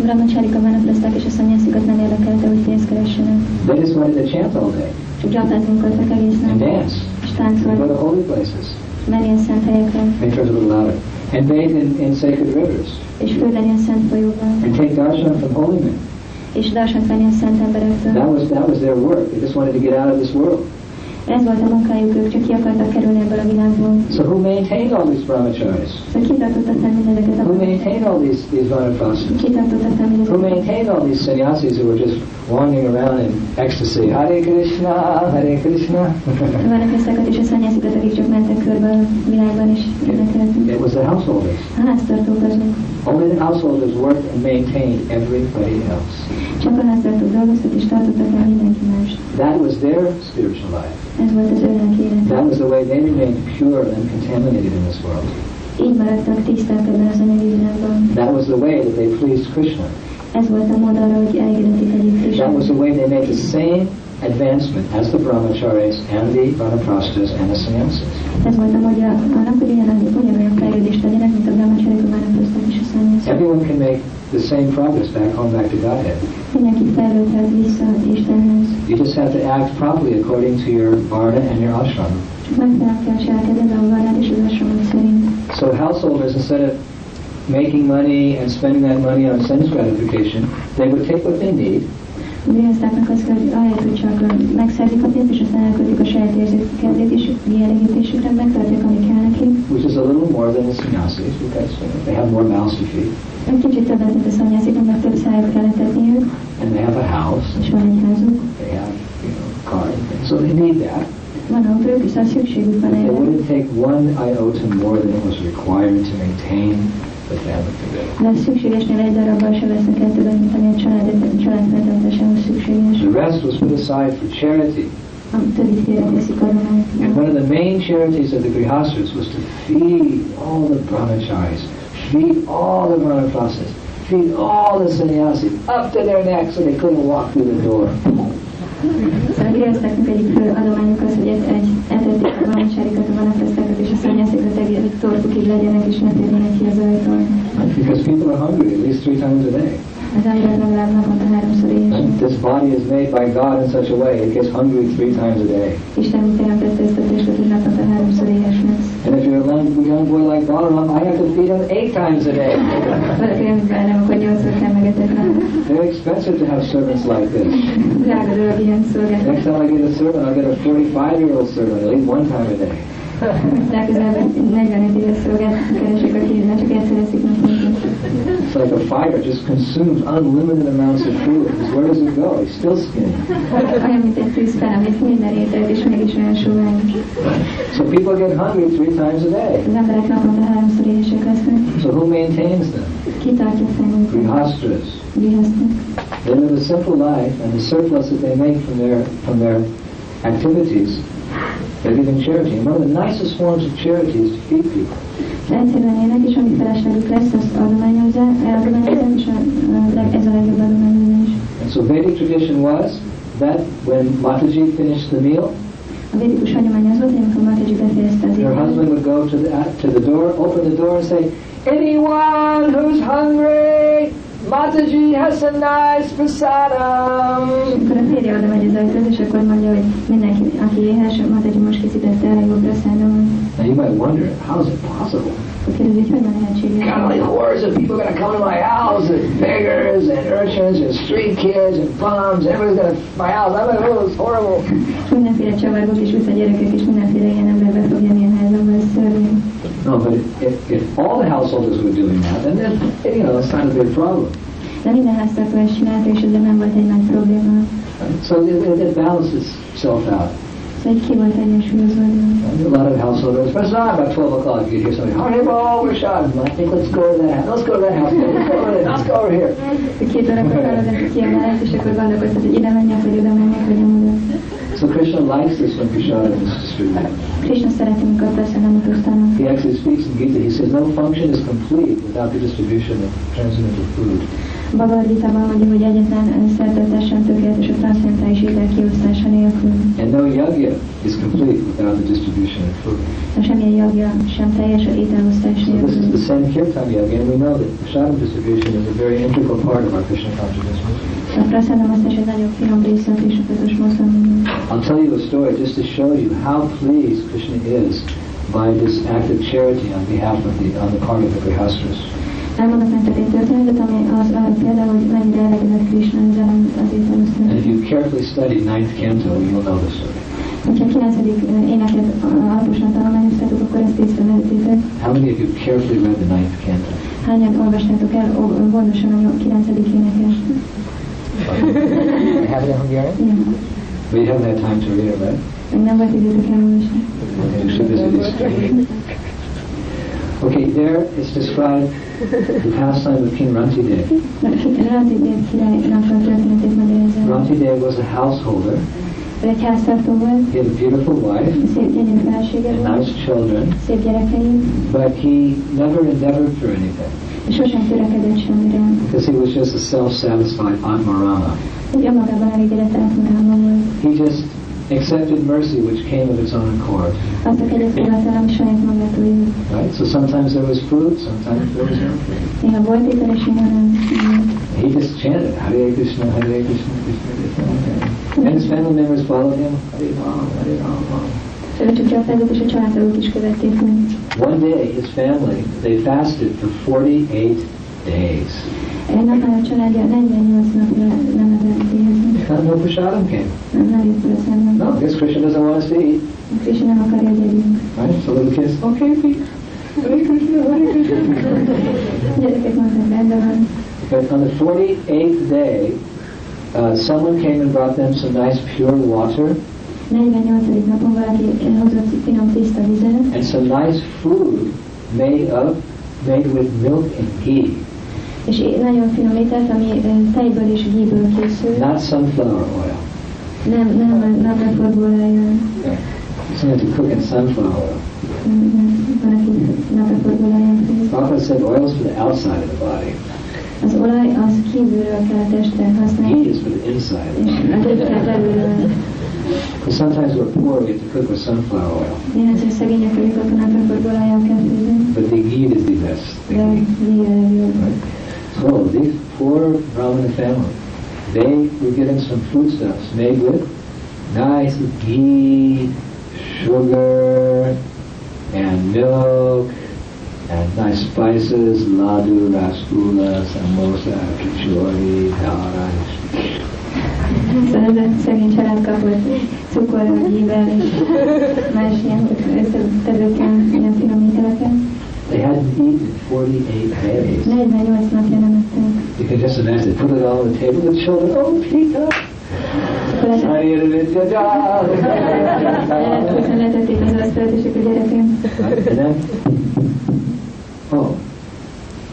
Brahmacharika vánaplaszták és a szanyászikat nem érdekelte, hogy pénzt keressenek. They just wanted to chant all day Csak gyaltázni egész and dance és go to holy places. menni a szent helyekre, Make yours a little louder. And bathe in, in sacred rivers és fölvenni a szent folyóban, and take darshan from holy men. és darsant venni szent emberektől. That was that was their work. They just wanted to get out of this world. Ez volt a munkájuk, ők csak ki akartak kerülni ebből a világból. So who maintained all these brahmacharis? Szóval kitartotta fel mindezeket a Who maintained all these these vanaprasthas? kitartotta fel Who mindezeket. maintained all these sannyasis who were just wandering around in ecstasy? Hare Krishna, Hare Krishna. *laughs* A vánaplasztákat és a szanyászikat, akik csak mentek körbe a világban énekeltek. it was the householders. A háztartók azok. Only the householders worked and maintained everybody else. Csak a háztartók dolgoztak és tartottak el mindenki más. That was their spiritual life. Ez volt az ő lelki. That was the way they remained pure and uncontaminated in this world. Így maradtak tiszták ebben az anyagi világban. That was the way that they pleased Krishna. Ez volt a mód arra, hogy elégedették együtt That was the way they made the same advancement as the brahmacharis and the vanaprasthas and the sannyasis. Ez volt a módja annak, hogy ugyanaz, ugyanolyan fejlődést tegyenek, mint a brahmacsarik, a vánaplaszták és a szanyászok. Everyone can make the same progress back home, back to Godhead. Mindenki fejlődhet vissza Istenhez. You just have to act properly according to your varna and your ashram. Csak megfelelően kell cselekedni a varrád és az asramok szerint. So householders, instead of making money and spending that money on sense gratification, they would take what they need A bűnöztáknak az hogy ahelyett, csak megszerzik a pénzt, és aztán elköltik a saját érzékelésük, kielégítésükre, megtartják, ami kell nekik. which is a little more than the sannyasis because they have more mouths to feed. Egy kicsit többet, mint a szanyászik, mert több szájat kell etetniük, and they have a house. És van egy házuk, they have you know car. So they need that. Van és az szükségük van erre. wouldn't take one iota more than it was required to maintain the family together De a szükségesnél egy darabbal se vesznek el többet, mint ami a család, család fenntartásához szükséges. the rest was put aside for charity. A többit félreteszik and one of the main charities of the grihasthas was to feed all the brahmacharis feed all the vanaprasthas feed all the sannyasis up to their necks so they couldn't walk through the door Szóval Grész nekünk egyik fő adományuk az, hogy egy, etetik a valamisárikat, a manifestákat és a szanyászikat egy tortukig legyenek, és ne térjenek ki az ajtón. Because people are hungry at least three times a day. Az emberek legalább naponta háromszor. And this body is made by God in such a way it gets hungry three times a day. Isten teremtette ezt a testet, young, young boy like Balaram, I have to feed him eight times a day. Valaki olyan nem, akkor nyolcszor kell megetetnem. Very expensive to have servants like this. Drága dolog ilyen szolgáltatni. Next time I get a servant, I'll get a 45-year-old servant at least one time a day. Legközelebb egy 45 éves szolgált keresek, aki ne csak egyszer eszik naponta. It's like a fighter just consumes unlimited amounts of food. Where does it go? He's still skinny. So people get hungry three times a day. So who maintains them? Grihasthas. They live a simple life, and the surplus that they make from their from their activities, they give in charity. And one of the nicest forms of charity is to feed people. Egyszerűen élnek, amit feleslegük lesz, azt adományozzák, eladományozzák, és a, a, leg- ez a legjobb adományozás. And so Vedic tradition was that when Mataji finished the meal, A védikus hagyomány az volt, amikor Mataji befejezte az her husband would go to the to the door, open the door, and say, "Anyone who's hungry, Mataji has a nice prasadam." akkor a férje oda megy az ajtóhoz, és akkor mondja, hogy mindenki, aki éhes, Mataji most készítette el a jobb prasádamot. Now you might wonder, how is it possible? Akkor kérdezi, hogy hogy van lehetséges. God, only hordes of people are going to come to my house, and beggars and urchins and street kids and bums. Everybody's going to my house. I'm like, oh, it's horrible. Mindenféle csavargok és visszagyerekek és mindenféle ilyen ember be fog jönni a házamba, ez szörnyű. No, but if, if all the householders were doing that, then it, you know, it's not a big problem. De minden háztartó ezt csinálta, és ezzel nem volt egy nagy probléma. So it, it, balances itself out. Szóval így ki volt egyensúlyozva. a lot of householders, but it's not about 12 o'clock. You hear somebody, oh, we're shot. I think let's go to that. Let's go to that house. Let's go over there. Let's go over here. Hogy Két órakor feladott ki a mellett, és akkor gondolkodsz, hogy ide menjek, vagy oda menjek, vagy oda. So Krishna likes this when Prashadam is distributed. Krishna szereti, mikor persze nem utosztanak. He actually speaks in Gita. He says no function is complete without the distribution of transcendental food. Bhagavad Gita-ban mondja, hogy egyetlen szertartás sem tökéletes a transzcentális étel kiosztása nélkül. And no yajna is complete without the distribution of food. A semmilyen jagja sem teljes a ételosztás So this is the same kirtan yoga, and we know that prashadam distribution is a very integral part of our Krishna consciousness. A praszadomosztás egy nagyon finom része a Krishna mozdulmánynak. I'll tell you a story just to show you how pleased Krishna is by this act of charity on behalf of the on the part of the Grihasthas. Elmondok nektek egy történetet, ami az arra példa, hogy mennyire elegedett Krishna ezzel az And if you carefully study ninth canto, you'll know the story. Hogyha a 9. éneket alaposan tanulmányoztátok, akkor ezt észrevehetitek. How many of you carefully read the ninth canto? Hányan olvastátok el gondosan a 9. éneket? Have it in Hungarian? Igen. You haven't had time to read it, right? Még nem volt időtök elolvasni. Okay, you should visit these. Okay, there it's described the pastime of King Rantidev. Ráti Dév királynak a történetét magyarázza. Rantidev was a householder. Ő egy háztartó volt, He had a beautiful wife szép gyönyörű felesége and nice children, but he never endeavored for anything és sosem törekedett semmire. because he was just a self-satisfied Atmarama. He just accepted mercy which came of its own accord. Right? So sometimes there was food, sometimes there was no nem. He just chanted Hare Krishna, Hare Krishna, Krishna Krishna. And his family members followed him. One day, his family, they fasted for 48 days. Egy nap már a családja 48 napra nem. No came. Nem, nem. No, I Krishna doesn't want to eat. Krishna nem akarja, hogy együnk. Right? So little kids, okay, please. Hare Krishna, Hare Krishna. But on the 48th day, uh, someone came and brought them some nice pure water 48. napon valaki hozott finom tiszta vizet, and some nice food made of, made with milk and ghee, és nagyon finom ételt, ami tejből és gíből készül. not sunflower oil. Nem, nem, nem reformból jön. Something to cook in sunflower oil. Jön. Prabhupada said oils for the outside of the body. Az olaj az kívülről kell a testre használni, Ghee is for the inside. belülről sometimes we're poor, we have to cook with sunflower oil. Néhányszor szegények vagyunk, akkor nem olajjal kell főzni. But the ghee is the best. The ghee. So these poor Brahmana family, they were getting some foodstuffs made with nice ghee, sugar, and milk, and nice spices, ladu, rasgulla, samosa, kachori, dara. Szóval ez a szegény család kapott cukorral, gyível és más ilyen összetevőkkel, ilyen finom ételeket. They hadn't eaten in 48 days. 48 napja nem ettek. You can just imagine, put it all on the table, *laughs* the children, oh, Pita! Akkor ez I ate it, da-da! Elkülönben letették az asztalt, és akkor gyerekem And then, oh,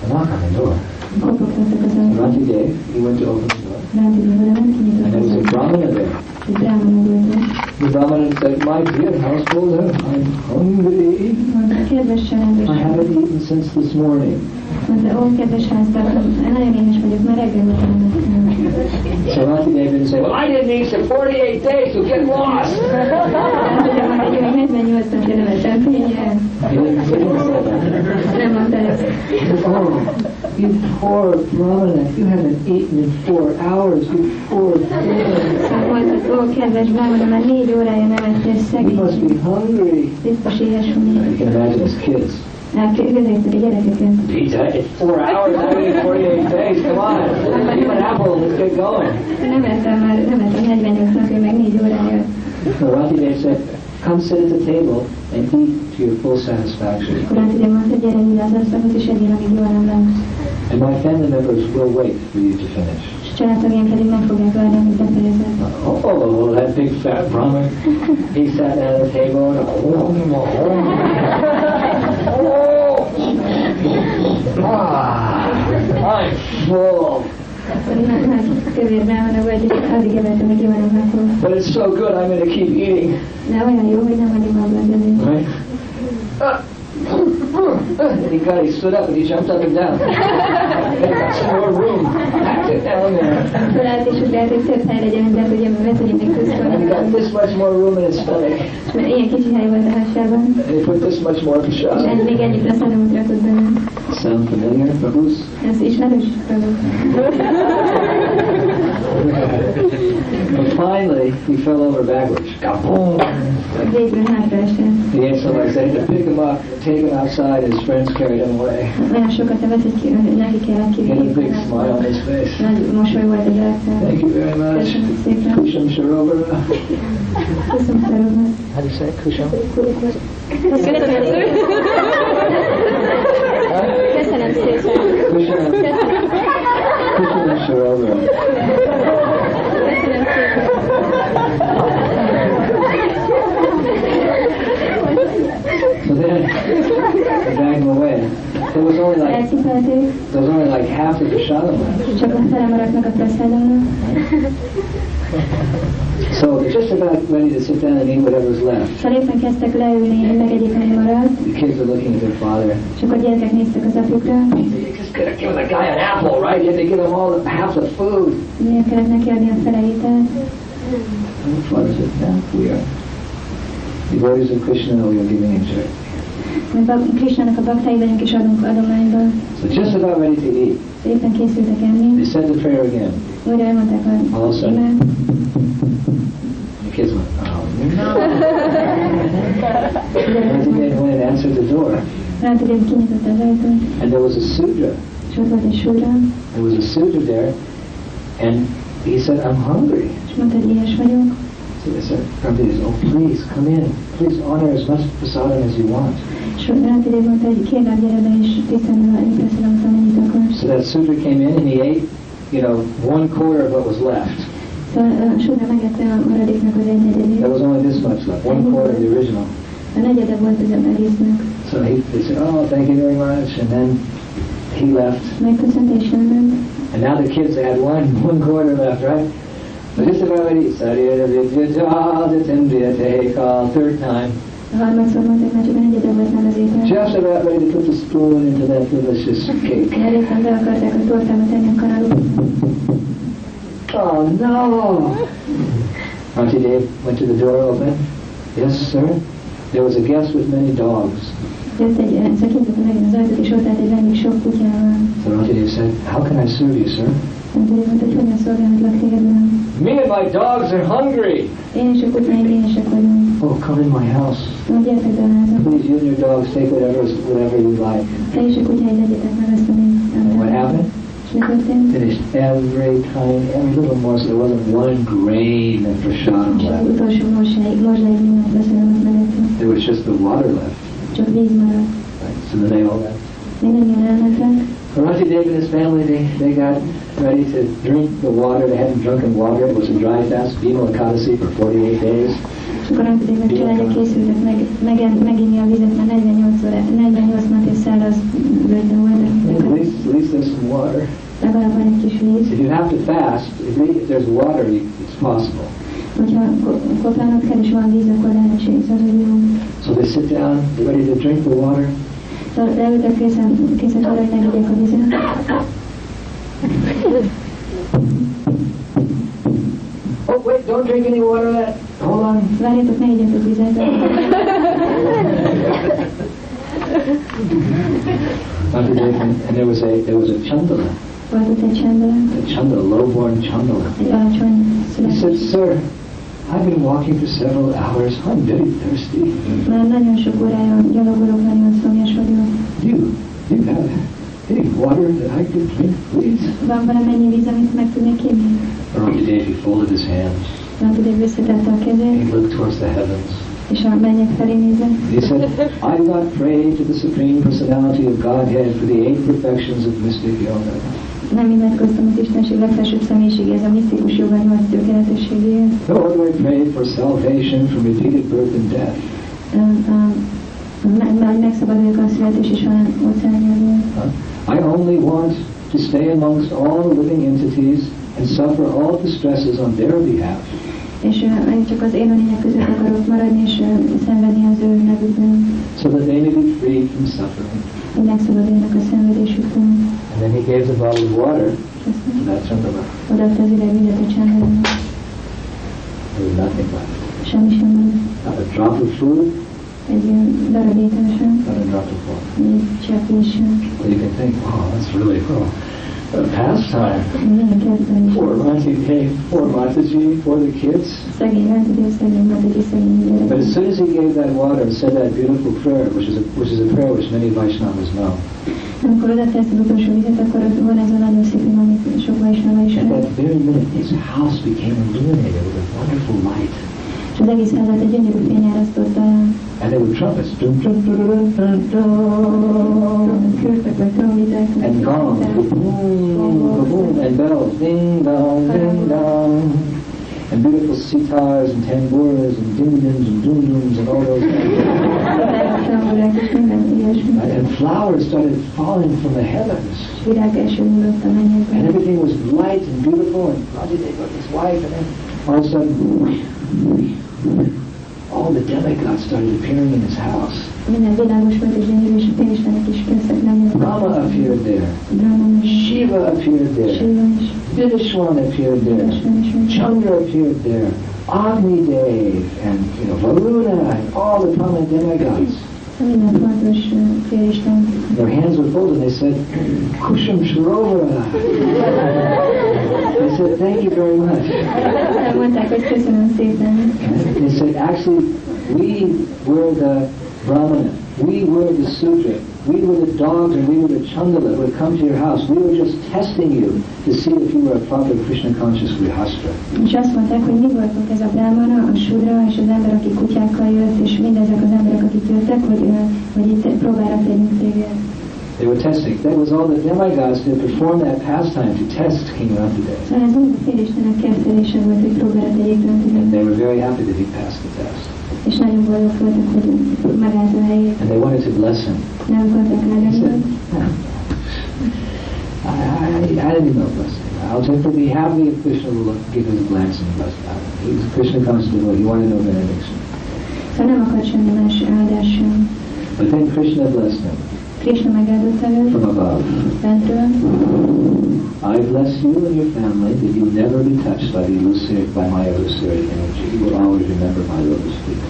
a knock on the door. kopogtattak az ajtót. Rantidev, he went to open the door. Ránt ide oda ment, And there was a kinyitott Brahmana there. The Brahmana said, my dear householder, eh, I'm hungry. I haven't eaten since this morning. So Rantidev didn't say, well, I didn't eat for 48 days, so get lost. Hát ugye mondta, hogy ő 48 napja nem ettem, figyelj el. He didn't, he didn't say that. Nem mondta ezt. He said, oh, you poor Brahmana, you haven't eaten in four hours, you poor thing. Szóval mondta, ó, kedves brámana, már négy órája nem ettél, You szegény. must be hungry. Biztos éhes vagy. You can imagine his kids. Hát képzeljétek a gyerekeket. Pizza, it's four hours, I mean 48 days, come on. Give an apple, let's get going. Nem ettem már, nem ettem 48 napja, meg négy órája. So Rantidev said, come sit at the table and eat to your full satisfaction. Akkor hát ugye mondta, gyere ide az asztalhoz, és egyél, amíg jól nem lesz. And my family members will wait for you to finish. A pedig meg fogják várni, befejezed. Oh, oh, oh, that big fat Brahmin, *laughs* he sat at the table and *laughs* ah, I'm full. Akkor nagy, nagy kövér brámana vagy, és addig emeltem, hogy jól nem megfog. But it's so good, I'm going to keep eating. De olyan *laughs* jó, hogy nem hagyom abba az előtt. Right? And he got, he stood up and he jumped up and down. They got some more room. Packed it down there. Felállt és ugrált, hogy több hely legyen, de hogy be tudjuk még And he got this much more room in his stomach. Mert ilyen kicsi hely volt a hásában, And he put this much more és prasad. egy, még ennyit leszanomot rakott benne. Sound familiar, Prabhus? Ez ismerős? *laughs* But finally, he fell over backwards. Kaboom! Végül hátraesett. He had somebody say to pick him up, take him outside. His friends carried him away. Olyan sokat nevet, hogy neki kellett He a big smile on his face. Nagy mosoly volt az arcán. Thank you very much. Köszönöm szépen. Kusham Sharobara. Köszönöm szépen. How do you say it? Kusham? Köszönöm szépen. Köszönöm szépen. Kusham. Kusham Sharobara. Köszönöm szépen. So then, they dragged him away. There was only like there was only like half of the prasadam left. csak a fele maradt meg a praszádomnak. So they're just about ready to sit down and eat whatever's left. Szóval éppen kezdtek leülni, hogy megegyék, ami maradt, The kids are looking at their father. és akkor a gyerekek néztek az apukra. You just gotta give the guy an apple, right? You have to give him all the, half the food. Miért kellett neki adni a fele ételt? And the father said, no, we are devotees of Krishna, we are giving him charity. Mert a baktai vagyunk, adunk adományba. So just about ready to eat, Éppen készültek they said the prayer again. Újra elmondták a imát. The kids went, oh no. and they went and answered the door. Rá tudja, hogy kinyitotta az ajtót, And there was a sudra. és ott volt egy sura, There was a sudra there. And he said, I'm hungry. és mondta, hogy éhes vagyok. So they said, Prabhupada, oh please, come in. Please honor as much prasadam as you want. És Rántidé mondta, hogy kérlek, gyere be, és tisztelni a tisztelem, amennyit akarsz. So that sudra came in and he ate, you know, one quarter of what was left. Szóval a sura megette a maradéknak az egy There was only this much left, one quarter of the original. A negyede volt az egésznek. So he, they said, oh, thank you very much. And then he left. Megköszönte és elment. And now the kids had one, *laughs* one quarter left, right? But just about ready. Sarira vidya jaditindriya take all third time. Just about ready to put the spoon into that delicious cake. Oh no! Rantidev went to the door open. Yes, sir. There was a guest with many dogs. So Rantidev said, how can I serve you, sir? Me and my dogs are hungry. Én és a kutyáim éhesek vagyunk. Oh, come in my house. Mondja, gyertek be a házam. Please, you and your dogs take whatever, whatever you like. Te és a kutyáid legyetek meg azt, amit And what happened? Finished every tiny, every little morsel. There wasn't one grain of prashadam left. utolsó morzsáig, morzsáig mindent beszélem, megettünk. There was just the water left. Csak víz maradt. Right? So then they all left. Rantidev and his family, they, they got ready to drink the water. They hadn't drunken water. It was a dry fast, Bhima Ekadasi, for 48 days. És akkor amikor meg meg, meg, meginni a vizet, mert 48, óra, 48 nap száraz water. Legalább van egy kis víz. If you have to fast, if, if there's water, it's possible. Hogyha kell van víz, akkor lehetséges az, hogy jó. So they sit down, they're ready to drink the water. Szóval leültek készen, készen arra, hogy megígyek a vizet. Oh, wait, don't drink any water yet. Hold on. Várjatok, ne igyatok vizet. And, there was a there was a chandala, Volt egy csendben, a chandala, low-born chandala. egy alacsony He said, "Sir, I've been walking for several hours. I'm very thirsty. Már nagyon sok órája gyalogolok, nagyon szomjas vagyok. You, you have any water that I could drink, please?" Van valamennyi víz, amit meg tudnék inni? Rantidev, he folded his hands. Nem tudja, visszatette a kezét, He looked towards the heavens. és a mennyek felé nézett. He said, I do not pray to the Supreme Personality of Godhead for the eight perfections of mystic yoga. Nem imádkoztam az Istenség legfelsőbb személyiségéhez, a misztikus joga nyolc tökéletességéhez. Nor do I pray for salvation from repeated birth and death. Már megszabaduljuk a születés és halál óceánjából. I only want to stay amongst all the living entities and suffer all the stresses on their behalf. És én csak az élőlények között akarok maradni és szenvedni az ő nevükben, so that they may be freed from suffering. hogy megszabaduljanak a szenvedésüktől. And then he gave the bottle of water to that Chandala. odaadta az ide vizet a. There was nothing left. Semmi sem van. Not a drop of food, Egy ö, darab étel sem, not a drop of water. egy csepp víz sem. Well, you can think, wow, that's really cool. A pastime. For Dave, for Mataji, for the kids. But as soon as he gave that water and said that beautiful prayer, which is a, which is a prayer which many Vaishnavas know, at that very minute, his house became illuminated with a wonderful light. And there were trumpets, and gongs, and bells, ding dong, ding dong, and beautiful sitars and tambours and dim dims and dum dums and all those things. And flowers started falling from the heavens. And everything was light and beautiful, and Deva got his wife, and then all of a sudden, all the demigods started appearing in his house. Minden világos volt és gyönyörű, és a fényistenek is kezdtek menni. Rama appeared there. Shiva appeared there. Shiva is. Appeared there. Vishwan is. meg- Chandra appeared there. Agni Dev and you know Varuna and all the prominent demigods. Their hands were folded. They said, "Kusham Sharovara." they said, "Thank you very much." They said, actually, we were the Brahmana, we were the Sudra, we were the dogs and we were the Chandala who had come to your house. We were just testing you to see if you were a proper Krishna conscious Grihastha. És azt mondták, hogy mi voltunk ez a brámana, a sudra és az ember, aki kutyákkal jött, és mindezek az emberek, akik jöttek, hogy, hogy itt próbára tegyünk téged. They were testing. That was all the demigods did perform that pastime to test King Rantidev. Szóval ez mind a félistenek kezdődése volt, hogy próbára tegyék And they were very happy that he passed the test. És nagyon boldog voltak, hogy megállt a helyét. And they wanted to bless him. Nem akartak He said, I, I, I didn't know blessing. I'll take be happy if Krishna will give his blessing. But uh, he was a Krishna conscious devotee. He wanted no benediction. Szóval nem akart semmi más áldás sem. But then Krishna blessed him. Krishna megáldotta őt from above. fentről. I bless you and your family that you never be touched by the illusory, by my illusory energy. You will always remember my lotus feet.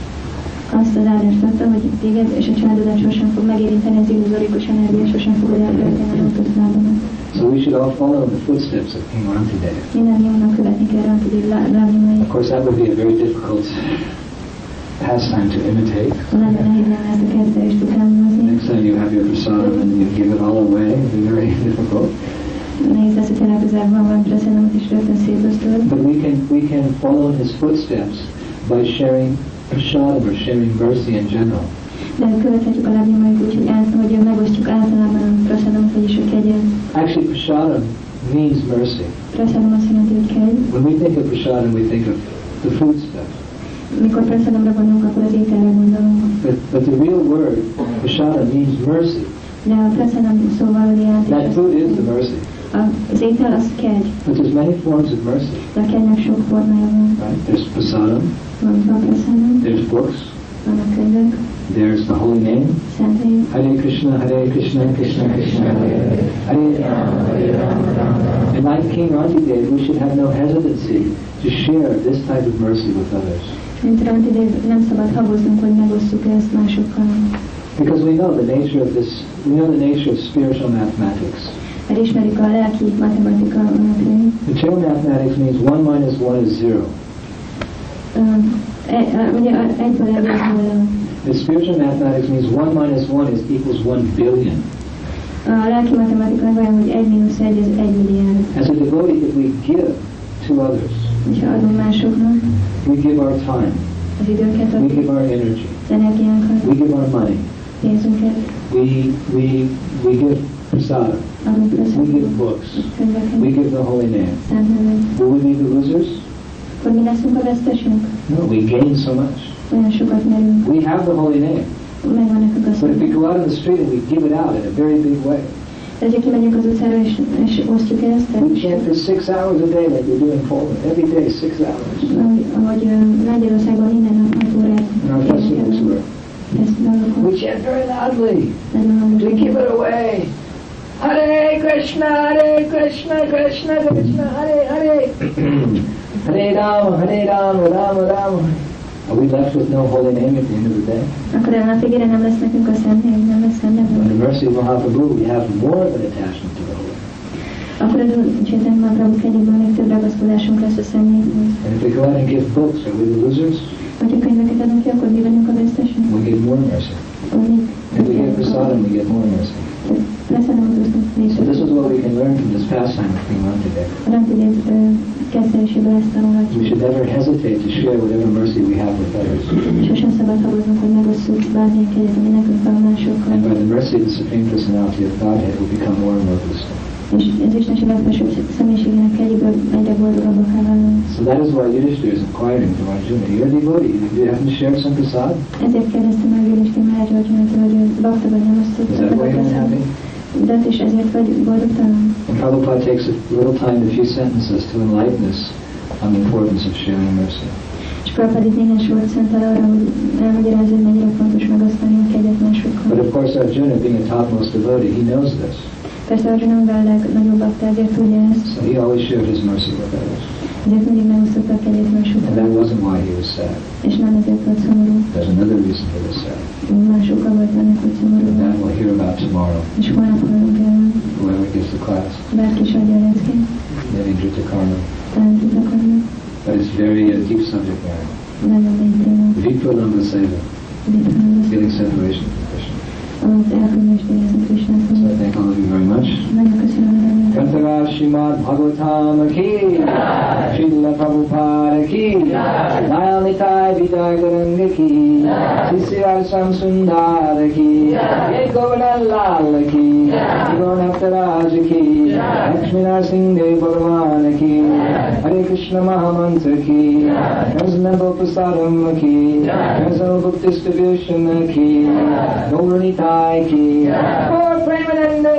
Azt az áldást adta, hogy téged és a családodat sosem fog megérinteni az illuzorikus energia, sosem fogod elfelejteni a lótuszlábamat. So we should all follow the footsteps of King Rantidev. Mindannyiunknak követni kell Rantidev lábnyomait. Of course, that would be a very difficult pastime to imitate. Nagyon nehéz lenne ezt a kezdést utánozni. Next time you have your prasadam and you give it all away, it would be very *laughs* difficult. Nehéz lesz, hogyha legközelebb van valami praszenamot és rögtön szétosztod. But we can we can follow his footsteps by sharing prasadam or sharing mercy in general. De követhetjük a lábnyomait úgy, hogy, át, hogy megosztjuk általában a praszenamot, vagyis a kegyet. Actually, prasadam means mercy. Praszenam azt jelenti, hogy kegy. When we think of prasadam, we think of the food stuff. Mikor praszenamra gondolunk, akkor az ételre gondolunk. But, but the real word, prasadam, means mercy. De a praszenam szóval jelenti, That food is the mercy. az étel az kegy. But there's many forms of mercy, De a kegynek sok formája van. right? There's prasadam, Van a praszenam, there's books, vannak könyvek, there's the holy name. Hare Krishna, Hare Krishna, Krishna Krishna, Hare Hare. And like King Rantidev, we should have no hesitancy to share this type of mercy with others. Mint Rantidev, nem szabad haboznunk, hogy megosztjuk ezt másokkal. Because we know the nature of this, we know the nature of spiritual mathematics. Ismerjük a lelki matematika. Material mathematics means one minus one is zero. Um, e, ugye spiritual mathematics means one minus one is equals one billion. A lelki matematika meg olyan, hogy egy mínusz egy, ez egy milliárd. As a devotee, if we give to others, És ha adunk másoknak we give our time, az we give our energy, az energiánkat, we give our money, pénzünket, we we we give prasada, adunk we give books, we give the holy name. szent nevet. Will we be the losers? Akkor mi leszünk a vesztesünk? No, we gain so much. Olyan sokat merünk, We have the holy name, megvan nekünk a but if we go out in the street and we give it out in a very big way, De kimegyünk az utcára és, és osztjuk ezt, we chant for six hours a day like we do in Poland. Every day, six hours. ahogy, ahogy minden nap 6 órát our festivals, énekelünk. we're- ezt dalokon, we chant very loudly. We give it away. Hare Krishna, Hare Krishna, Krishna Krishna, Hare Hare. *clears throat* Hare Rama, Hare Rama, Rama Rama. Are we left with no holy name at the end of the day? Akkor a nap végére nem lesz nekünk a szent hely, nem lesz szent By the mercy of Mahaprabhu, we have more of an attachment to the holy. Akkor az Úr Csétán Mahaprabhu kegyéből még több ragaszkodásunk lesz a személyhez. And if we go out and give books, are we the losers? Hogyha könyveket adunk ki, akkor mi vagyunk a vesztesek? We give more mercy. If we give prasadam, we get more mercy. Lesz nem osztunk még So this is what we can learn from this pastime of King Rantideva. A Rantidév kezdenéséből ezt We should never hesitate to share whatever mercy we have with others. Sosem szabad haboznunk, hogy megosszuk bármilyen kegyet, ami nekünk van másokkal. And by the mercy of the Supreme Personality of Godhead, we'll become more and more blissful. És az Istenség legfelsőbb személyiségének kegyéből egyre boldogabbak válunk. So that is why Yudhishthira is inquiring from Arjuna, you're a devotee, do you happen to share some prasad? Ezért kérdezte meg Judhiszti Maharaj Arjunát, hogy ő bakta vagy nem Is that why you're unhappy? De és ezért vagy boldogtalan. And Prabhupada takes a little time, a few sentences to enlighten us on the importance of sharing mercy. És Prabhupada itt néhány sort szentel arra, hogy elmagyarázza, hogy mennyire fontos megosztani a kegyet But of course Arjuna, being a topmost devotee, he knows this. Persze Arjuna mivel a legnagyobb bakta, tudja ezt. So he always shared his mercy with others. Ezért mindig megosztotta a kegyet And that wasn't why he was sad. És nem ezért volt szomorú. There's another reason he was sad. Másokkal volt ennek, hogy szomorú. And that we'll hear about tomorrow, És holnap hallunk el, whoever gives the class, bárki is adja a leckét, maybe Drita Karma. talán tudnak adni. But it's very uh, deep subject matter. Nagyon mély téma. Vipralambha Seva, Vitránus, feeling separation A Kantara Srimad Bhagavatam ki, Srila Prabhupada ki, Nayanitai Vidagaranga ki, Sisira Samsundar ki, Govardhan Lal ki, Gaurnataraj ki, Lakshmi Singh Dev Bhagavan ki, Hare Krishna Mahamantra ki, Krishna Prasadam ki, Krishna Bhakti Distribution ki, Gauranitai Gaur Premanande!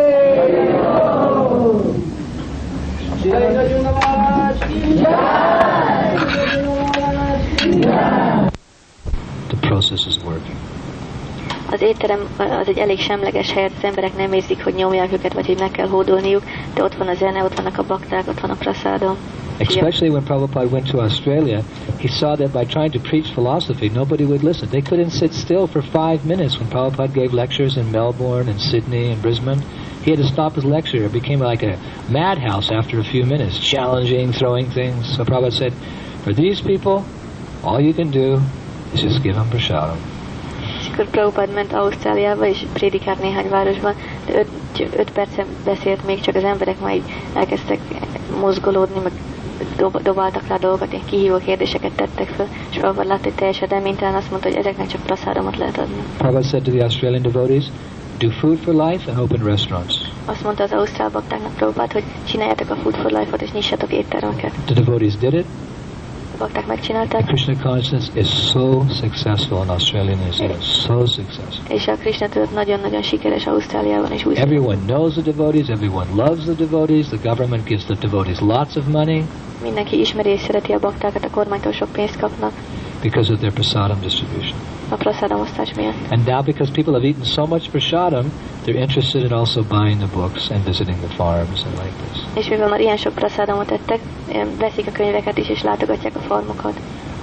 The process is working. Az étterem az egy elég semleges hely, az emberek nem érzik, hogy nyomják őket, vagy hogy meg kell hódolniuk, de ott van a zene, ott vannak a bakták, ott van a prasádom. Especially when Prabhupada went to Australia, he saw that by trying to preach philosophy, nobody would listen. They couldn't sit still for five minutes when Prabhupada gave lectures in Melbourne and Sydney and Brisbane. He had to stop his lecture. It became like a madhouse after a few minutes, challenging, throwing things. So Prabhupada said, for these people, all you can do is just give them prasadam. És akkor Prabhupád ment Ausztráliába, és prédikált néhány városban, de öt, öt percen beszélt még, csak az emberek már így elkezdtek mozgolódni, meg dob, dobáltak rá dolgokat, ilyen kihívó kérdéseket tettek föl, és Prabhupád látta, hogy teljesen reménytelen, azt mondta, hogy ezeknek csak praszádomot lehet adni. Prabhupada said to the Australian devotees, do food for life and open restaurants. Azt mondta az ausztrál baktáknak Prabhupád, hogy csináljátok a Food for Life-ot, és nyissatok éttermeket. The devotees did it. Bakták megcsinálták, Krishna consciousness is so successful in Australia and New Zealand, so successful. és a Krishna tudat nagyon-nagyon sikeres Ausztráliában és új Everyone knows the devotees, everyone loves the devotees, the government gives the devotees lots of money Mindenki ismeri és szereti a baktákat, a kormánytól sok pénzt kapnak because of their prasadam distribution. A praszádom osztás miatt. And now because people have eaten so much prasadam, they're interested in also buying the books and visiting the farms and like this. És mivel már ilyen sok praszádomot ettek, veszik a könyveket is, és látogatják a farmokat.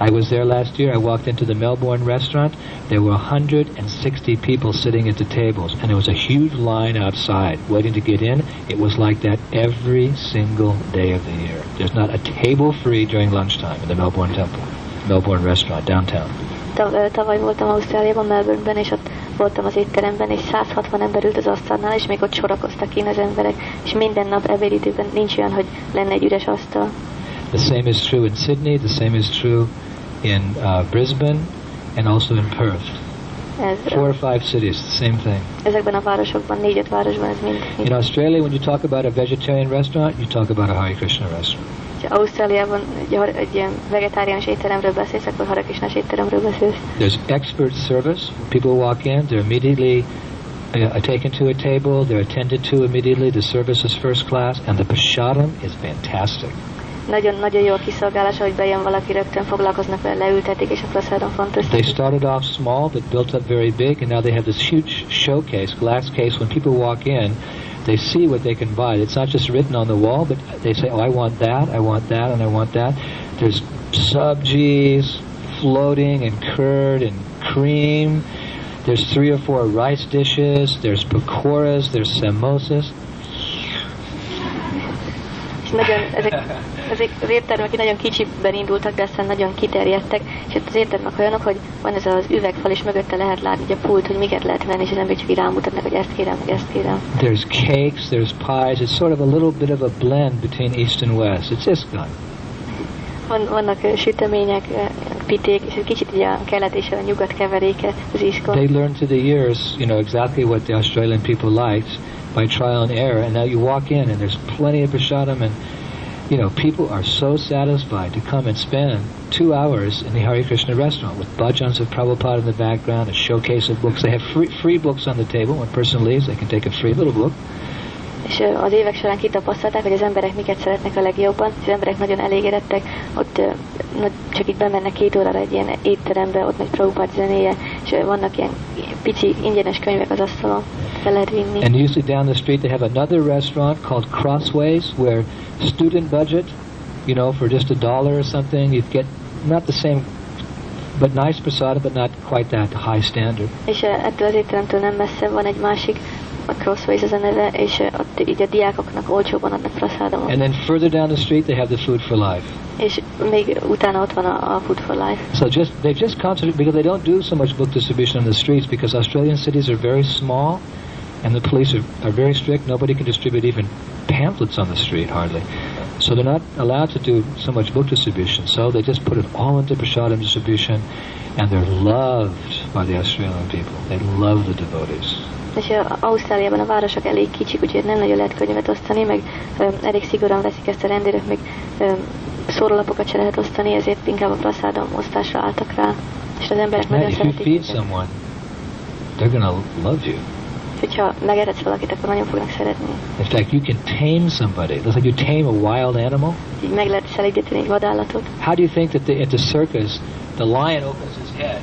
I was there last year. I walked into the Melbourne restaurant. There were 160 people sitting at the tables, and there was a huge line outside waiting to get in. It was like that every single day of the year. There's not a table free during lunchtime in the Melbourne Temple, Melbourne restaurant downtown. Tavaly voltam Ausztráliában, Melbourneben, és ott voltam az étteremben, és 160 ember ült az asztalnál, és még ott sorakoztak ki az emberek, és minden nap ebédidőben nincs olyan, hogy lenne egy üres asztal. The same is true in Sydney. The same is true in uh, Brisbane, and also in Perth. Ez, Four or five cities, the same thing. ezekben a városokban, négy-öt városban ez mind. In Australia, when you talk about a vegetarian restaurant, you talk about a Hare Krishna restaurant. Ha Ausztráliában egy, egy ilyen vegetáriánus étteremről beszélsz, akkor Harakisnás étteremről beszélsz. There's expert service. People walk in, they're immediately uh, taken to a table, they're attended to immediately. The service is first class, and the prasadam is fantastic. Nagyon-nagyon jó a kiszolgálás, hogy bejön valaki, rögtön foglalkoznak vele, leültetik, és a They fantasztikus. started off small, but built up very big, and now they have this huge showcase, glass case. When people walk in, they see what they can buy. It's not just written on the wall, but they say, "Oh, I want that, I want that, and I want that." There's subgies floating, and curd, and cream. There's three or four rice dishes. There's pakoras. There's samosas. Nagyon, ezek, ezek az éttermek nagyon kicsiben indultak, de aztán nagyon kiterjedtek, és ott az éttermek olyanok, hogy van ez az üvegfal, és mögötte lehet látni így a pult, hogy miket lehet venni, és az emberek csak rámutatnak, hogy ezt kérem, meg ezt kérem. There's cakes. There's pies. It's sort of a little bit of a blend between East and West. It's ISKCON. Van, vannak sütemények, piték, és egy kicsit így a kelet és a nyugat keveréke az iskon. They learned through the years, you know, exactly what the Australian people liked by trial and error. And now you walk in and there's plenty of prasadam and, you know, people are so satisfied to come and spend two hours in the Hare Krishna restaurant with bhajans of Prabhupada in the background, a showcase of books. They have free, free books on the table. When a person leaves, they can take a free little book. És az évek során kitapasztalták, hogy az emberek miket szeretnek a legjobban, az emberek nagyon elégedettek, ott csak itt bemennek két órára egy ilyen étterembe, ott megy Prabhupád zenéje, és vannak ilyen pici ingyenes könyvek az asztalon, fel lehet vinni. And usually down the street, they have another restaurant called Crossways, where student budget, you know, for just a dollar or something, you get not the same, but nice prasadam, but not quite that high standard. És ettől az étteremtől nem messze van egy másik, a Crossways az a neve, és ott így a diákoknak olcsóban adnak. And then further down the street, they have the Food for Life. És még utána ott van a, a Food for Life. So just they've just concentrated because they don't do so much book distribution on the streets because Australian cities are very small, and the police are, are very strict. Nobody can distribute even pamphlets on the street hardly. So they're not allowed to do so much book distribution. So they just put it all into prasadam distribution, and they're loved by the Australian people. They love the devotees. És Ausztráliában a városok elég kicsik, úgyhogy nem nagyon lehet könyvet osztani, meg elég szigorúan veszik ezt a rendőrök, még ö, szórólapokat se lehet osztani, ezért inkább a praszádom osztásra álltak rá. És az emberek nagyon if you szeretik. feed someone, they're gonna love you. Hogyha megeredsz valakit, akkor nagyon fognak szeretni. In fact, you can tame somebody. It's like you tame a wild animal. Így meg lehet egy vadállatot. How do you think that the, at the circus, the lion opens his head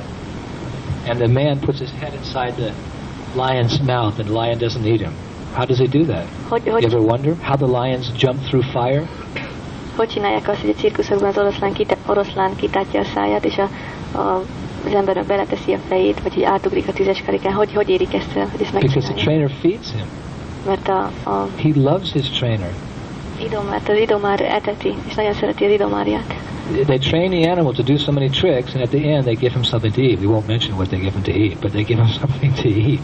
and the man puts his head inside the lion's mouth, and the lion doesn't eat him. How does he do that? Hogy, You ever wonder how the lions jump through fire? hogy csinálják azt, hogy a cirkuszokban az oroszlán, kita, oroszlán kitátja a száját, és a, a, az ember beleteszi a fejét, vagy hogy átugrik a tüzes karikán. Hogy, hogy érik ezt hogy ezt Because the trainer feeds him. Mert a, a He loves his trainer. Az idomár eteti, és nagyon szereti az idomárját. They train the animal to do so many tricks, and at the end they give him something to eat. We won't mention what they give him to eat, but they give him *laughs* something to eat.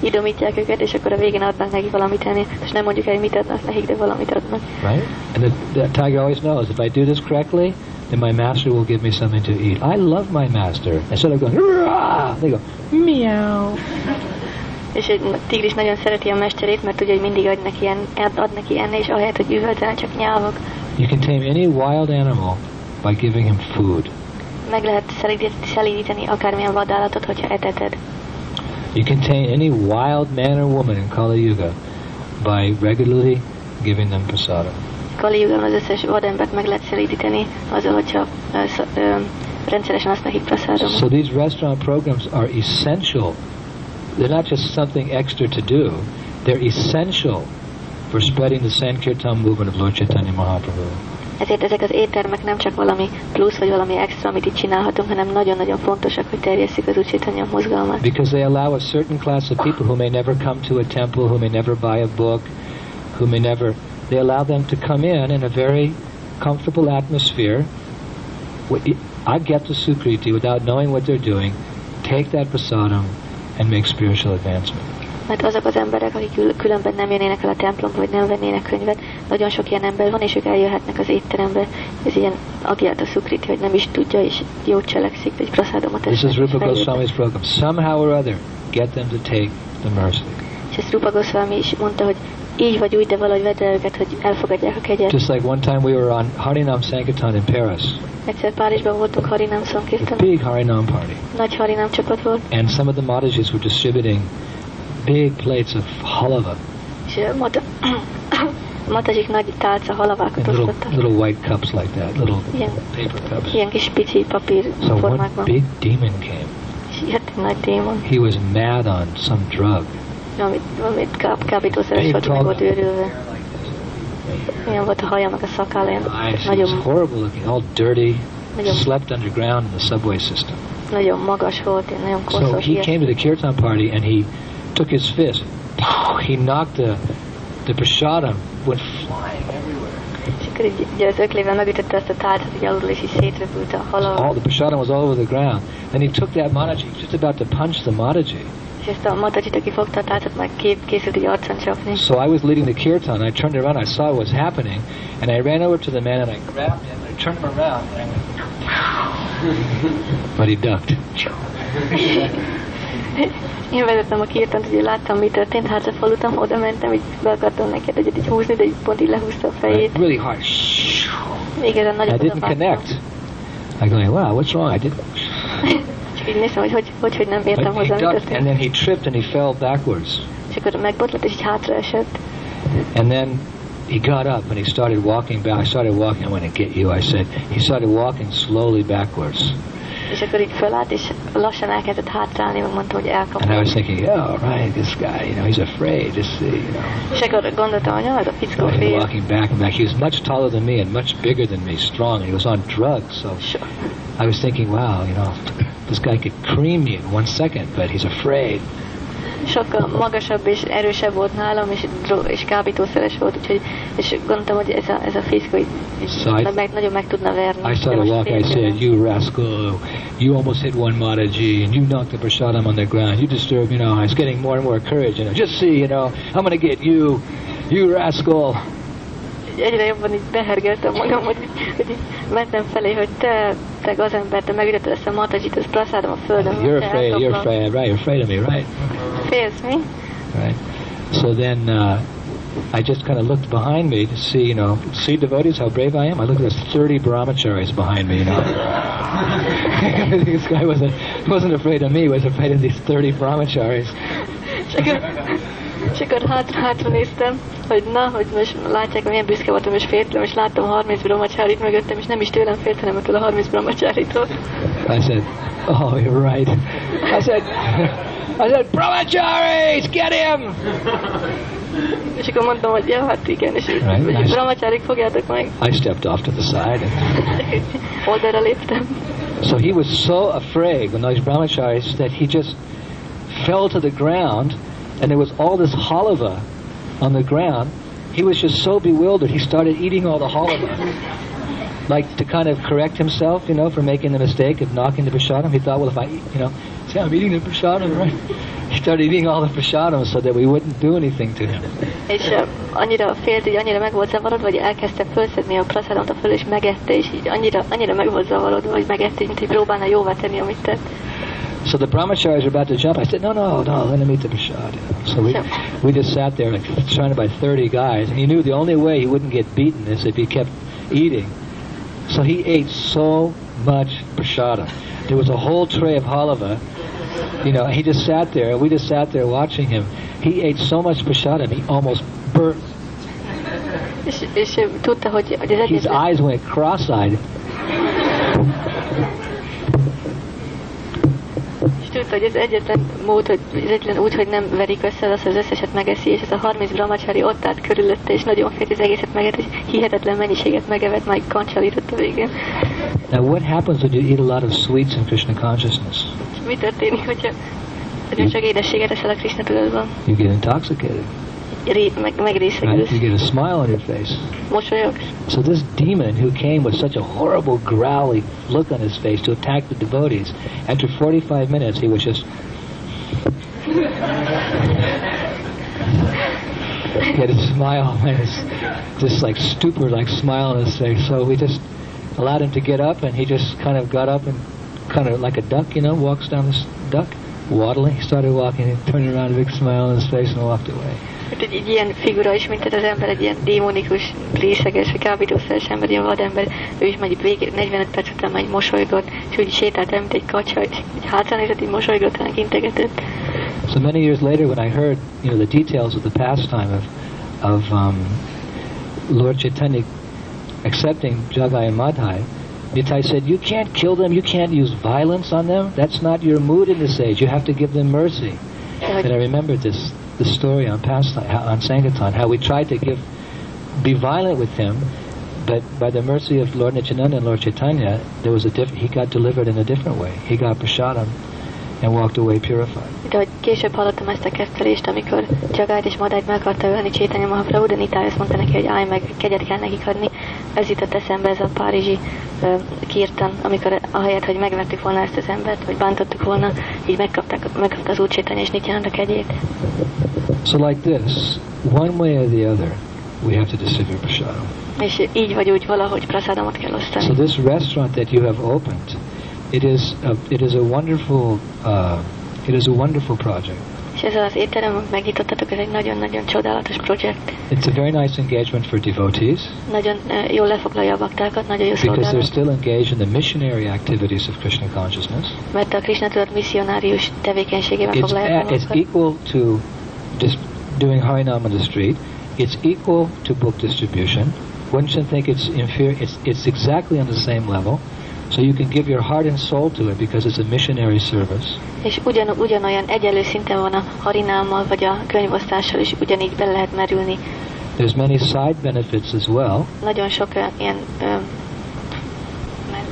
Idomítják őket, és akkor a végén adnak neki valamit enni, és nem mondjuk el, hogy mit adnak nekik, de valamit adnak. Right? And the, the tiger always knows if I do this correctly, then my master will give me something to eat. I love my master. Instead of going, "Rah!" they go, meow. És egy tigris nagyon szereti a mesterét, mert tudja, hogy mindig ad neki, en, ad, neki enni, és ahelyett, hogy üvöltene, csak nyávog. You can tame any wild animal by giving him food. Meg lehet szelídíteni, akármilyen vadállatot, hogyha eteted. You can tame any wild man or woman in Kali Yuga by regularly giving them prasadam. Kali Yugan az összes vadembert meg lehet szelídíteni azzal, hogyha rendszeresen azt nekik praszádom. So these restaurant programs are essential. They're not just something extra to do. They're essential for spreading the Sankirtan movement of Lord Chaitanya Mahaprabhu. Ezért ezek az éttermek nem csak valami plusz, vagy valami extra, amit itt csinálhatunk, hanem nagyon-nagyon fontosak, hogy terjesszük az Ucsitanya mozgalmat. Because they allow a certain class of people who may never come to a temple, who may never buy a book, who may never, they allow them to come in in a very comfortable atmosphere. I get the Sukriti without knowing what they're doing, take that prasadam, and make spiritual advancement. Mert azok az emberek, akik kül- különben nem jönnének el a templomba, vagy nem vennének könyvet, nagyon sok ilyen ember van, és ők eljöhetnek az étterembe. Ez ilyen agiát a szukriti, hogy nem is tudja, és jót cselekszik, vagy praszádomot This is Rupa. Goswami's program. Somehow or other, get them to take the mercy. És ezt Rupa Goswami is mondta, hogy így vagy úgy, de valahogy vedd el őket, hogy elfogadják a kegyet. Just like one time we were on Harinam Sankirtan in Paris, Egyszer Párizsban voltunk Harinam Sankirtan, big Harinam party, nagy Harinam csapat volt, and some of the Matajis were distributing big plates of halava, és Mata, *coughs* Matazsik nagy tálca halavákat little little white cups like that, little Ilyen, paper cups. ilyen kis pici papír So one big demon came. És jött egy nagy démon, He was mad on some drug. Amit, amit ká, kábítószeres volt, meg volt őrülve. Ilyen volt a haja, meg a szakálla, ilyen Eyes, he was nagyon, horrible looking, all dirty. nagyon, Slept underground in the subway system. nagyon magas volt, ilyen nagyon So he ilyen. came to the kirtan party and he took his fist. *laughs* He knocked the the prasadam went flying everywhere. És akkor így, így az öklével megütötte azt a tálcát, hogy alulról, és így szétrepült a All the prasadam was all over the ground. Then he took that Mataji, he was just about to punch the Mataji. És ezt a matacsit, aki fogta a tálcát, meg kép, készült így arcon csapni. So I was leading the kirtan. I turned around, I saw what was happening, and I ran over to the man and I grabbed him and I turned him around and I *laughs* went, but he ducked. *laughs* Én vezettem a kirtant, ugye láttam, mi történt, hátrafaludtam, oda mentem, így be akartam neki egyet így húzni, de így pont így lehúzta a fejét. Really hard. Igazán I nagyon didn't odavágtam. connect. I'm going, wow, what's wrong? I didn't. *laughs* Csak hogy hogy, hogy, hogy nem értem hozzá, mi ducked, and then he tripped and he fell backwards. És akkor megbotlott, és így hátra esett. And then he got up and he started walking back. I started walking. I went to get you. I said. He started walking slowly backwards. És akkor így fölállt, és lassan elkezdett hátrálni, meg mondta, hogy And I was thinking, oh, right, this guy, you know, he's afraid. This, you know. És akkor gondoltam, hogy ez a fickó So fél. walking back and back. He was much taller than me and much bigger than me, strong. And he was on drugs. So So, I was thinking, wow, you know, this guy could cream me in one second, but he's afraid. Sokkal magasabb és erősebb volt nálam, és, és kábítószeres volt, úgyhogy, és gondoltam, hogy ez a, ez a fickó így, So I- meg, nagyon meg tudna verni. I started most walking. I said, "You rascal! You almost hit one Mataji, and you knocked the prasadam on the ground. You disturbed. You know, I was getting more and more courage. You know, just see. You know, I'm going to get you, you rascal." Egyre jobban így behergeltem magam, hogy, hogy mentem felé, hogy te, te gazember, te megütötted ezt a ezt plaszádom a földön. You're afraid. You're afraid, right? You're afraid of me, right? Félsz mi? Right. So then uh, I just kind of looked behind me to see, you know, see devotees how brave I am. I looked at there's 30 brahmacharis behind me. You know, *laughs* this guy wasn't wasn't afraid of me. He was afraid of these 30 brahmacharis. És akkor hátra, hátra néztem, hogy na, hogy most látják, milyen büszke voltam és féltem, és láttam 30 brahmacsárit mögöttem, és nem is tőlem hanem ettől a 30 brahmacsáritól. I said, "Oh, you're right." I said, "I said, brahmacharis, get him!" És akkor mondtam, hogy ja, hát igen, és Right, brahmacsárik fogjátok meg. I stepped off to the side. And Oldalra léptem. so he was so afraid when those brahmacharis that he just fell to the ground, and there was all this halava on the ground. He was just so bewildered. He started eating all the halava. Like to kind of correct himself, you know, for making the mistake of knocking the prasadam. He thought, well, if I, eat, you know, see, I'm eating the prasadam, right? *laughs* He started eating all the prasadam so that we wouldn't do anything to him. És annyira félt, hogy annyira meg volt zavarodva, hogy elkezdte fölszedni a praszádont a föl, és megette, és így annyira, annyira meg volt zavarodva, hogy megette, mint hogy próbálna jóvá tenni, amit tett. So the brahmacharis were about to jump. I said, no, no, no, let him eat the prasad. You know. So we, Sure. we just sat there like surrounded by 30 guys, and he knew the only way he wouldn't get beaten is if he kept eating. So he ate so much prasada. There was a whole tray of halava. You know, he just sat there, and we just sat there watching him. He ate so much prasada, he almost burst. És, és ő tudta, hogy, hogy az His eyes went cross-eyed. Tudta, hogy az egyetlen mód, hogy az egyetlen úgy, hogy nem verik össze, az az összeset megeszi, és ez a 30 brahmachari ott állt körülötte, és nagyon félt, az egészet megett, és hihetetlen mennyiséget megevett, majd kancsalított a végén. Now, what happens when you eat a lot of sweets in Krishna consciousness? És mi történik, hogyha nagyon csak édességet eszel a Krishna tudatban? You get intoxicated, Right? You get a smile on your face. So this demon who came with such a horrible growly look on his face to attack the devotees, after 45 minutes he was just *laughs* he had a smile on his just like stupor like smile on his face. So we just allowed him to get up and he just kind of got up and kind of like a duck, you know, walks down this duck, waddling. He started walking and turned around, a big smile on his face and walked away. Hát egy, egy ilyen figura is, mint az ember, egy ilyen démonikus, részeges, vagy kábítószeres ember, ilyen vadember, ő is megy végig, 45 perc után megy mosolygott, és úgy sétált el, mint egy kacsa, és nézett, így mosolygott, ránk integetett. So many years later, when I heard, you know, the details of the pastime of, of um, Lord Chaitanya accepting Jagai and Madhai, Nitai said, "You can't kill them. You can't use violence on them. That's not your mood in this age. You have to give them mercy." And I remembered this the story on pastime how- on Sankirtan, how we tried to give be violent with him, but by the mercy of Lord Nityananda and Lord Chaitanya, there was a diff- he got delivered in a different way. He got prasadam and walked away purified. de hogy később hallottam ezt a kettelést, amikor Jagályt és Madályt meg akarta ölni Csétanya Mahaprabhu, de Nitály azt mondta neki, hogy állj meg, kegyet kell nekik adni. Ez jutott eszembe ez a párizsi uh, kirtan, amikor ahelyett, hogy megvettük volna ezt az embert, vagy bántottuk volna, így megkapták, megkapta az úr Csétanya és Nityananda kegyét. So like this, one way or the other, we have to distribute prasadam. És így vagy úgy valahogy praszádomot kell So osztani. this restaurant that you have opened, it is a, it is a wonderful uh, it is a wonderful project. És ez az étterem, amit megnyitottatok, ez egy nagyon-nagyon csodálatos projekt. It's a very nice engagement for devotees Nagyon uh, jól lefoglalja a baktákat, nagyon jó because they're still engaged in the missionary activities of Krishna consciousness. mert a Krishna tudat misszionárius tevékenységében It's, foglalják a- it's equal to just doing Harinam on the street. It's equal to book distribution. One shouldn't think it's inferior. It's, it's exactly on the same level. So you can give your heart and soul to it because it's a missionary service. És ugyan, ugyanolyan egyenlő szinten van a harinámmal, vagy a könyvosztással is ugyanígy be lehet merülni. There's many side benefits as well, Nagyon sok ilyen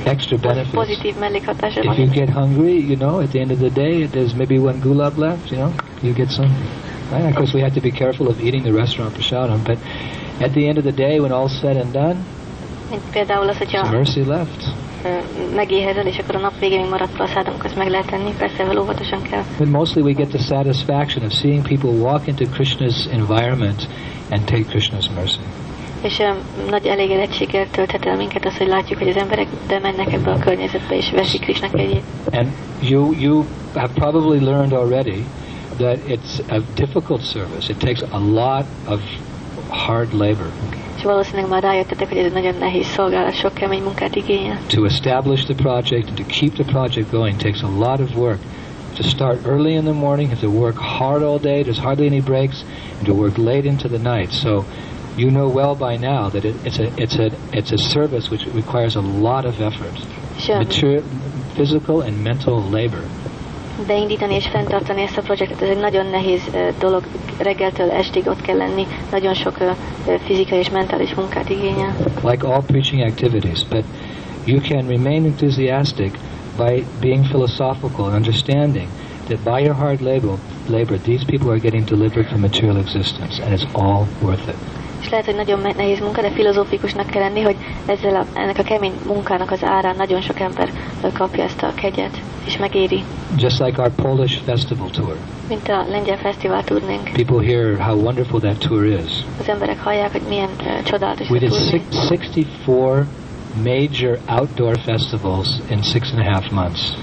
extra benefits. pozitív mellékhatása van. If you get hungry, you know, at the end of the day, there's maybe one gulab left, you know, you get some. Right? Of course, we have to be careful of eating the restaurant prasadam, but at the end of the day, when all's said and done, there's mercy left. Megéhezel, és akkor a nap végén még maradt praszádunk, azt meg lehet tenni, persze óvatosan kell. But mostly we get the satisfaction of seeing people walk into Krishna's environment and take Krishna's mercy. És um, nagy elégedettséggel tölthet el minket az, hogy látjuk, hogy az emberek bemennek ebbe a környezetbe, és veszik Krishna kegyét. And you, you have probably learned already that it's a difficult service. It takes a lot of hard labor És valószínűleg már rájöttetek, hogy ez nagyon nehéz szolgálat, sok kemény munkát igényel. to establish the project and to keep the project going takes a lot of work to start early in the morning, have to work hard all day, there's hardly any breaks, and to work late into the night. So you know well by now that it, it's a it's a it's a service which requires a lot of effort, material, physical and mental labor. Beindítani és fenntartani ezt a projektet, ez egy nagyon nehéz dolog. Reggeltől estig ott kell lenni, nagyon sok fizikai és mentális munkát igényel. like all preaching activities, but you can remain enthusiastic by being philosophical and understanding that by your hard labor, labor, these people are getting delivered from material existence, and it's all worth it. És lehet, hogy nagyon nehéz munka, de filozófikusnak kell lenni, hogy ezzel a, ennek a kemény munkának az árán nagyon sok ember kapja ezt a kegyet, és megéri. Just like our Polish festival tour. Mint a lengyel fesztivál tudnénk. People hear how wonderful that tour is. Az emberek hallják, hogy milyen ö, csodálatos We did six, 64 major outdoor festivals in six and a half months.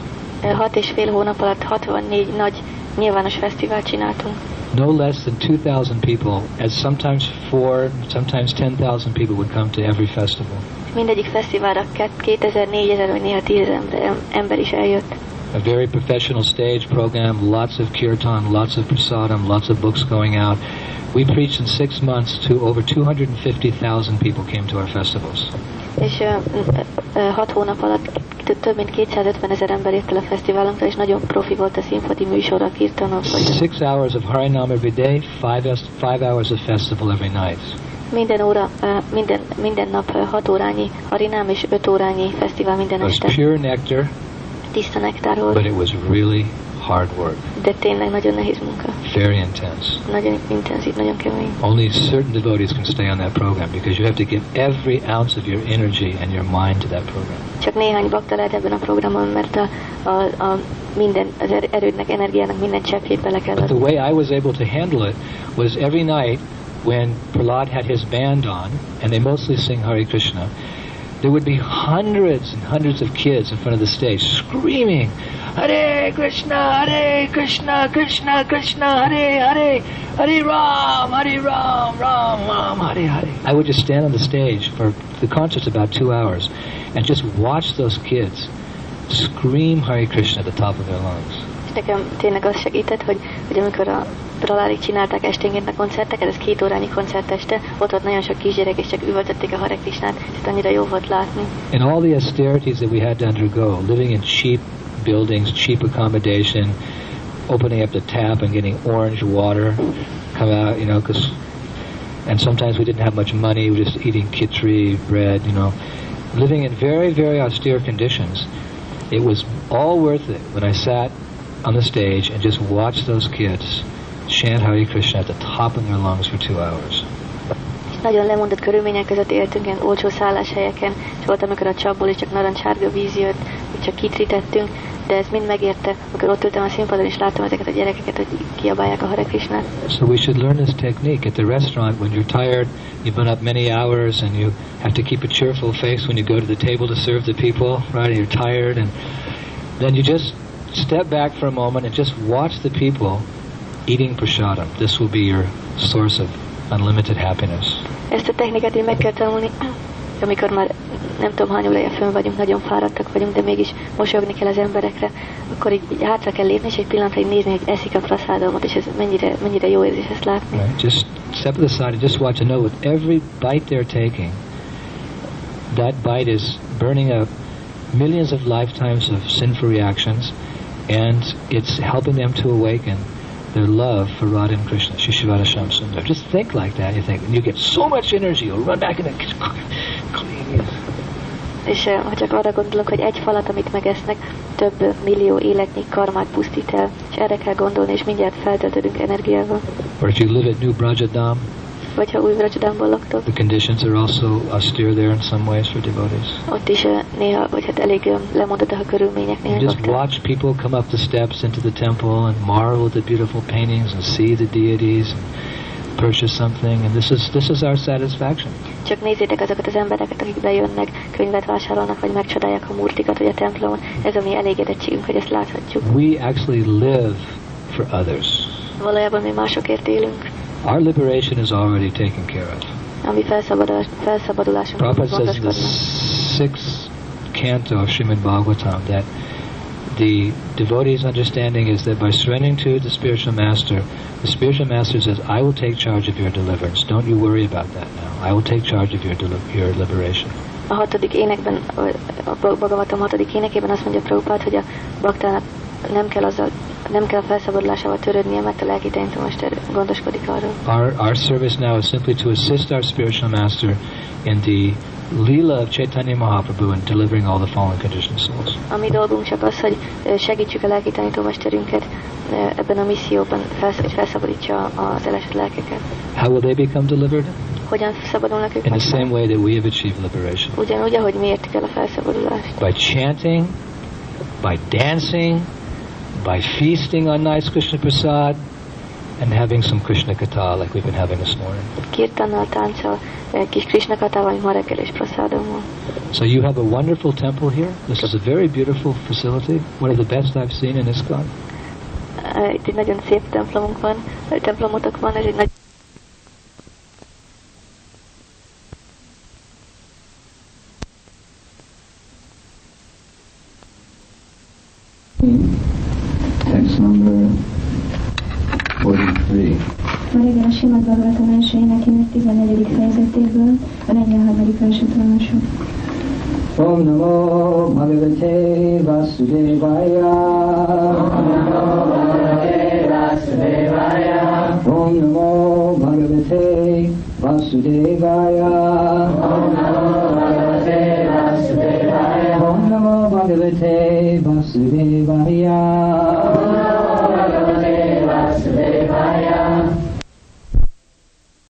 Hat és fél hónap alatt 64 nagy nyilvános fesztivált csináltunk. No less than 2,000 people, as sometimes four, sometimes 10,000 people would come to every festival. Mindegyik fesztiválra 2000, 4000 vagy néha 10 ember, is eljött. a very professional stage program, lots of kirtan, lots of prasadam, lots of books going out. We preached in six months to over 250,000 people came to our festivals. És ö, ö, hat hónap alatt több mint 250 ezer ember jött el a fesztiválunkra, és nagyon profi volt a színpadi műsor, a kirtanok. Six hours of Harinam every day, five, five hours of festival every night. Minden óra, minden, minden nap 6 órányi harinám és 5 órányi fesztivál minden It was este. pure nectar, Tiszta nektár volt, but it was really hard work, de tényleg nagyon nehéz munka. very intense. Nagyon intenzív, nagyon kemény. Only certain devotees can stay on that program because you have to give every ounce of your energy and your mind to that program. Csak néhány bakta lehet ebben a programon, mert a, a, a minden, az er- erődnek, energiának minden cseppjét bele kell But the way I was able to handle it was every night when Prahlad had his band on, and they mostly sing Hare Krishna, there would be hundreds and hundreds of kids in front of the stage screaming, Hare Krishna, Hare Krishna, Krishna Krishna, Hare Hare, Hare Ram, Hare Ram, Ram Ram, Hare Hare. I would just stand on the stage for the concert's about two hours and just watch those kids scream Hare Krishna at the top of their lungs. Nekem tényleg az segített, hogy, hogy amikor a csinálták esténként a koncerteket, ez két órányi ott volt nagyon sok kisgyerek, és csak üvöltötték a Hare Krishnát, annyira jó volt látni. and all the austerities that we had to undergo, living in cheap buildings, cheap accommodation, opening up the tap and getting orange water come out, you know, 'cause and sometimes we didn't have much money, we were just eating khichdi, bread, you know, living in very, very austere conditions. It was all worth it when I sat on the stage and just watched those kids chant Hare Krishna at the top of their lungs for two hours. Nagyon lemondott körülmények között éltünk, ilyen olcsó szálláshelyeken, és volt, amikor a csapból is csak víz jött, hogy csak kitrítettünk, de ez mind megérte, amikor ott ültem a színpadon, és láttam ezeket a gyerekeket, hogy kiabálják a Hare Krishnát. So we should learn this technique at the restaurant when you're tired, you've been up many hours, and you have to keep a cheerful face when you go to the table to serve the people, right? And you're tired, and then you just step back for a moment and just watch the people eating prasadam. This will be your source of unlimited happiness. Ezt a technikát így meg kell tanulni, amikor már nem tudom hány órája fönn vagyunk, nagyon fáradtak vagyunk, de mégis mosolyogni kell az emberekre, akkor így, így hátra kell lépni, és egy pillanatra így nézni, hogy eszik a praszádomot, és ez mennyire, mennyire jó érzés ezt látni. Right? Just step to the side and just watch and know with every bite they're taking, that bite is burning up millions of lifetimes of sinful reactions, and it's helping them to awaken their love for Radha and Krishna, Shishivada Sham Sundar. Just think like that, you think, and you get so much energy, you'll run back and then *laughs* clean. És eh, ha csak arra gondolok, hogy egy falat, amit megesznek, több millió életnyi karmát pusztít el, és erre kell gondolni, és mindjárt feltöltődünk energiával. Or if you live at New Brajadam, Vagy ha új Vrajadamban laktok, the conditions are also austere there in some ways for devotees. ott is eh, néha, vagy hát elég eh, lemondottak a körülmények néhány just watch people come up the steps into the temple and marvel at the beautiful paintings and see the deities and purchase something. And this is this is our satisfaction. Csak nézzétek azokat az embereket, akik bejönnek, könyvet vásárolnak, vagy megcsodálják a murtikat, vagy a templomon. Ez a mi elégedettségünk, hogy ezt láthatjuk. We actually live for others. Valójában mi másokért élünk. Our liberation is already taken care of. Ami felszabadulás, felszabadulásunk Prabhupada says in the sixth canto of Srimad Bhagavatam that the devotee's understanding is that by surrendering to the spiritual master, the spiritual master says, I will take charge of your deliverance. Don't you worry about that now. I will take charge of your, deli- your liberation. A hatodik énekben, a Bhagavatam hatodik énekében azt mondja Prabhupád, hogy a baktának nem kell, azzal, nem kell a felszabadulásával törődnie, mert a lelki tanítómester gondoskodik arról. Our, our service now is simply to assist our spiritual master in the Leela of Chaitanya Mahaprabhu in delivering all the fallen conditioned souls. A mi dolgunk csak az, hogy segítsük a lelki tanítómesterünket ebben a misszióban, hogy felszabadítsa az elesett lelkeket. How will they become delivered? Hogyan szabadulnak ők In the same way that we have achieved liberation. Ugyanúgy, ahogy mi értük el a felszabadulást. By chanting, by dancing, by feasting on nice Krishna prasad, and having some Krishna katha like we've been having this morning. Kirtannal, tánccal, eh, kis Krishna katával, mint ma reggel. So you have a wonderful temple here. This is a very beautiful facility, one of the best I've seen in ISKCON. Ö, Itt egy nagyon szép templomunk van, van, ez egy nagy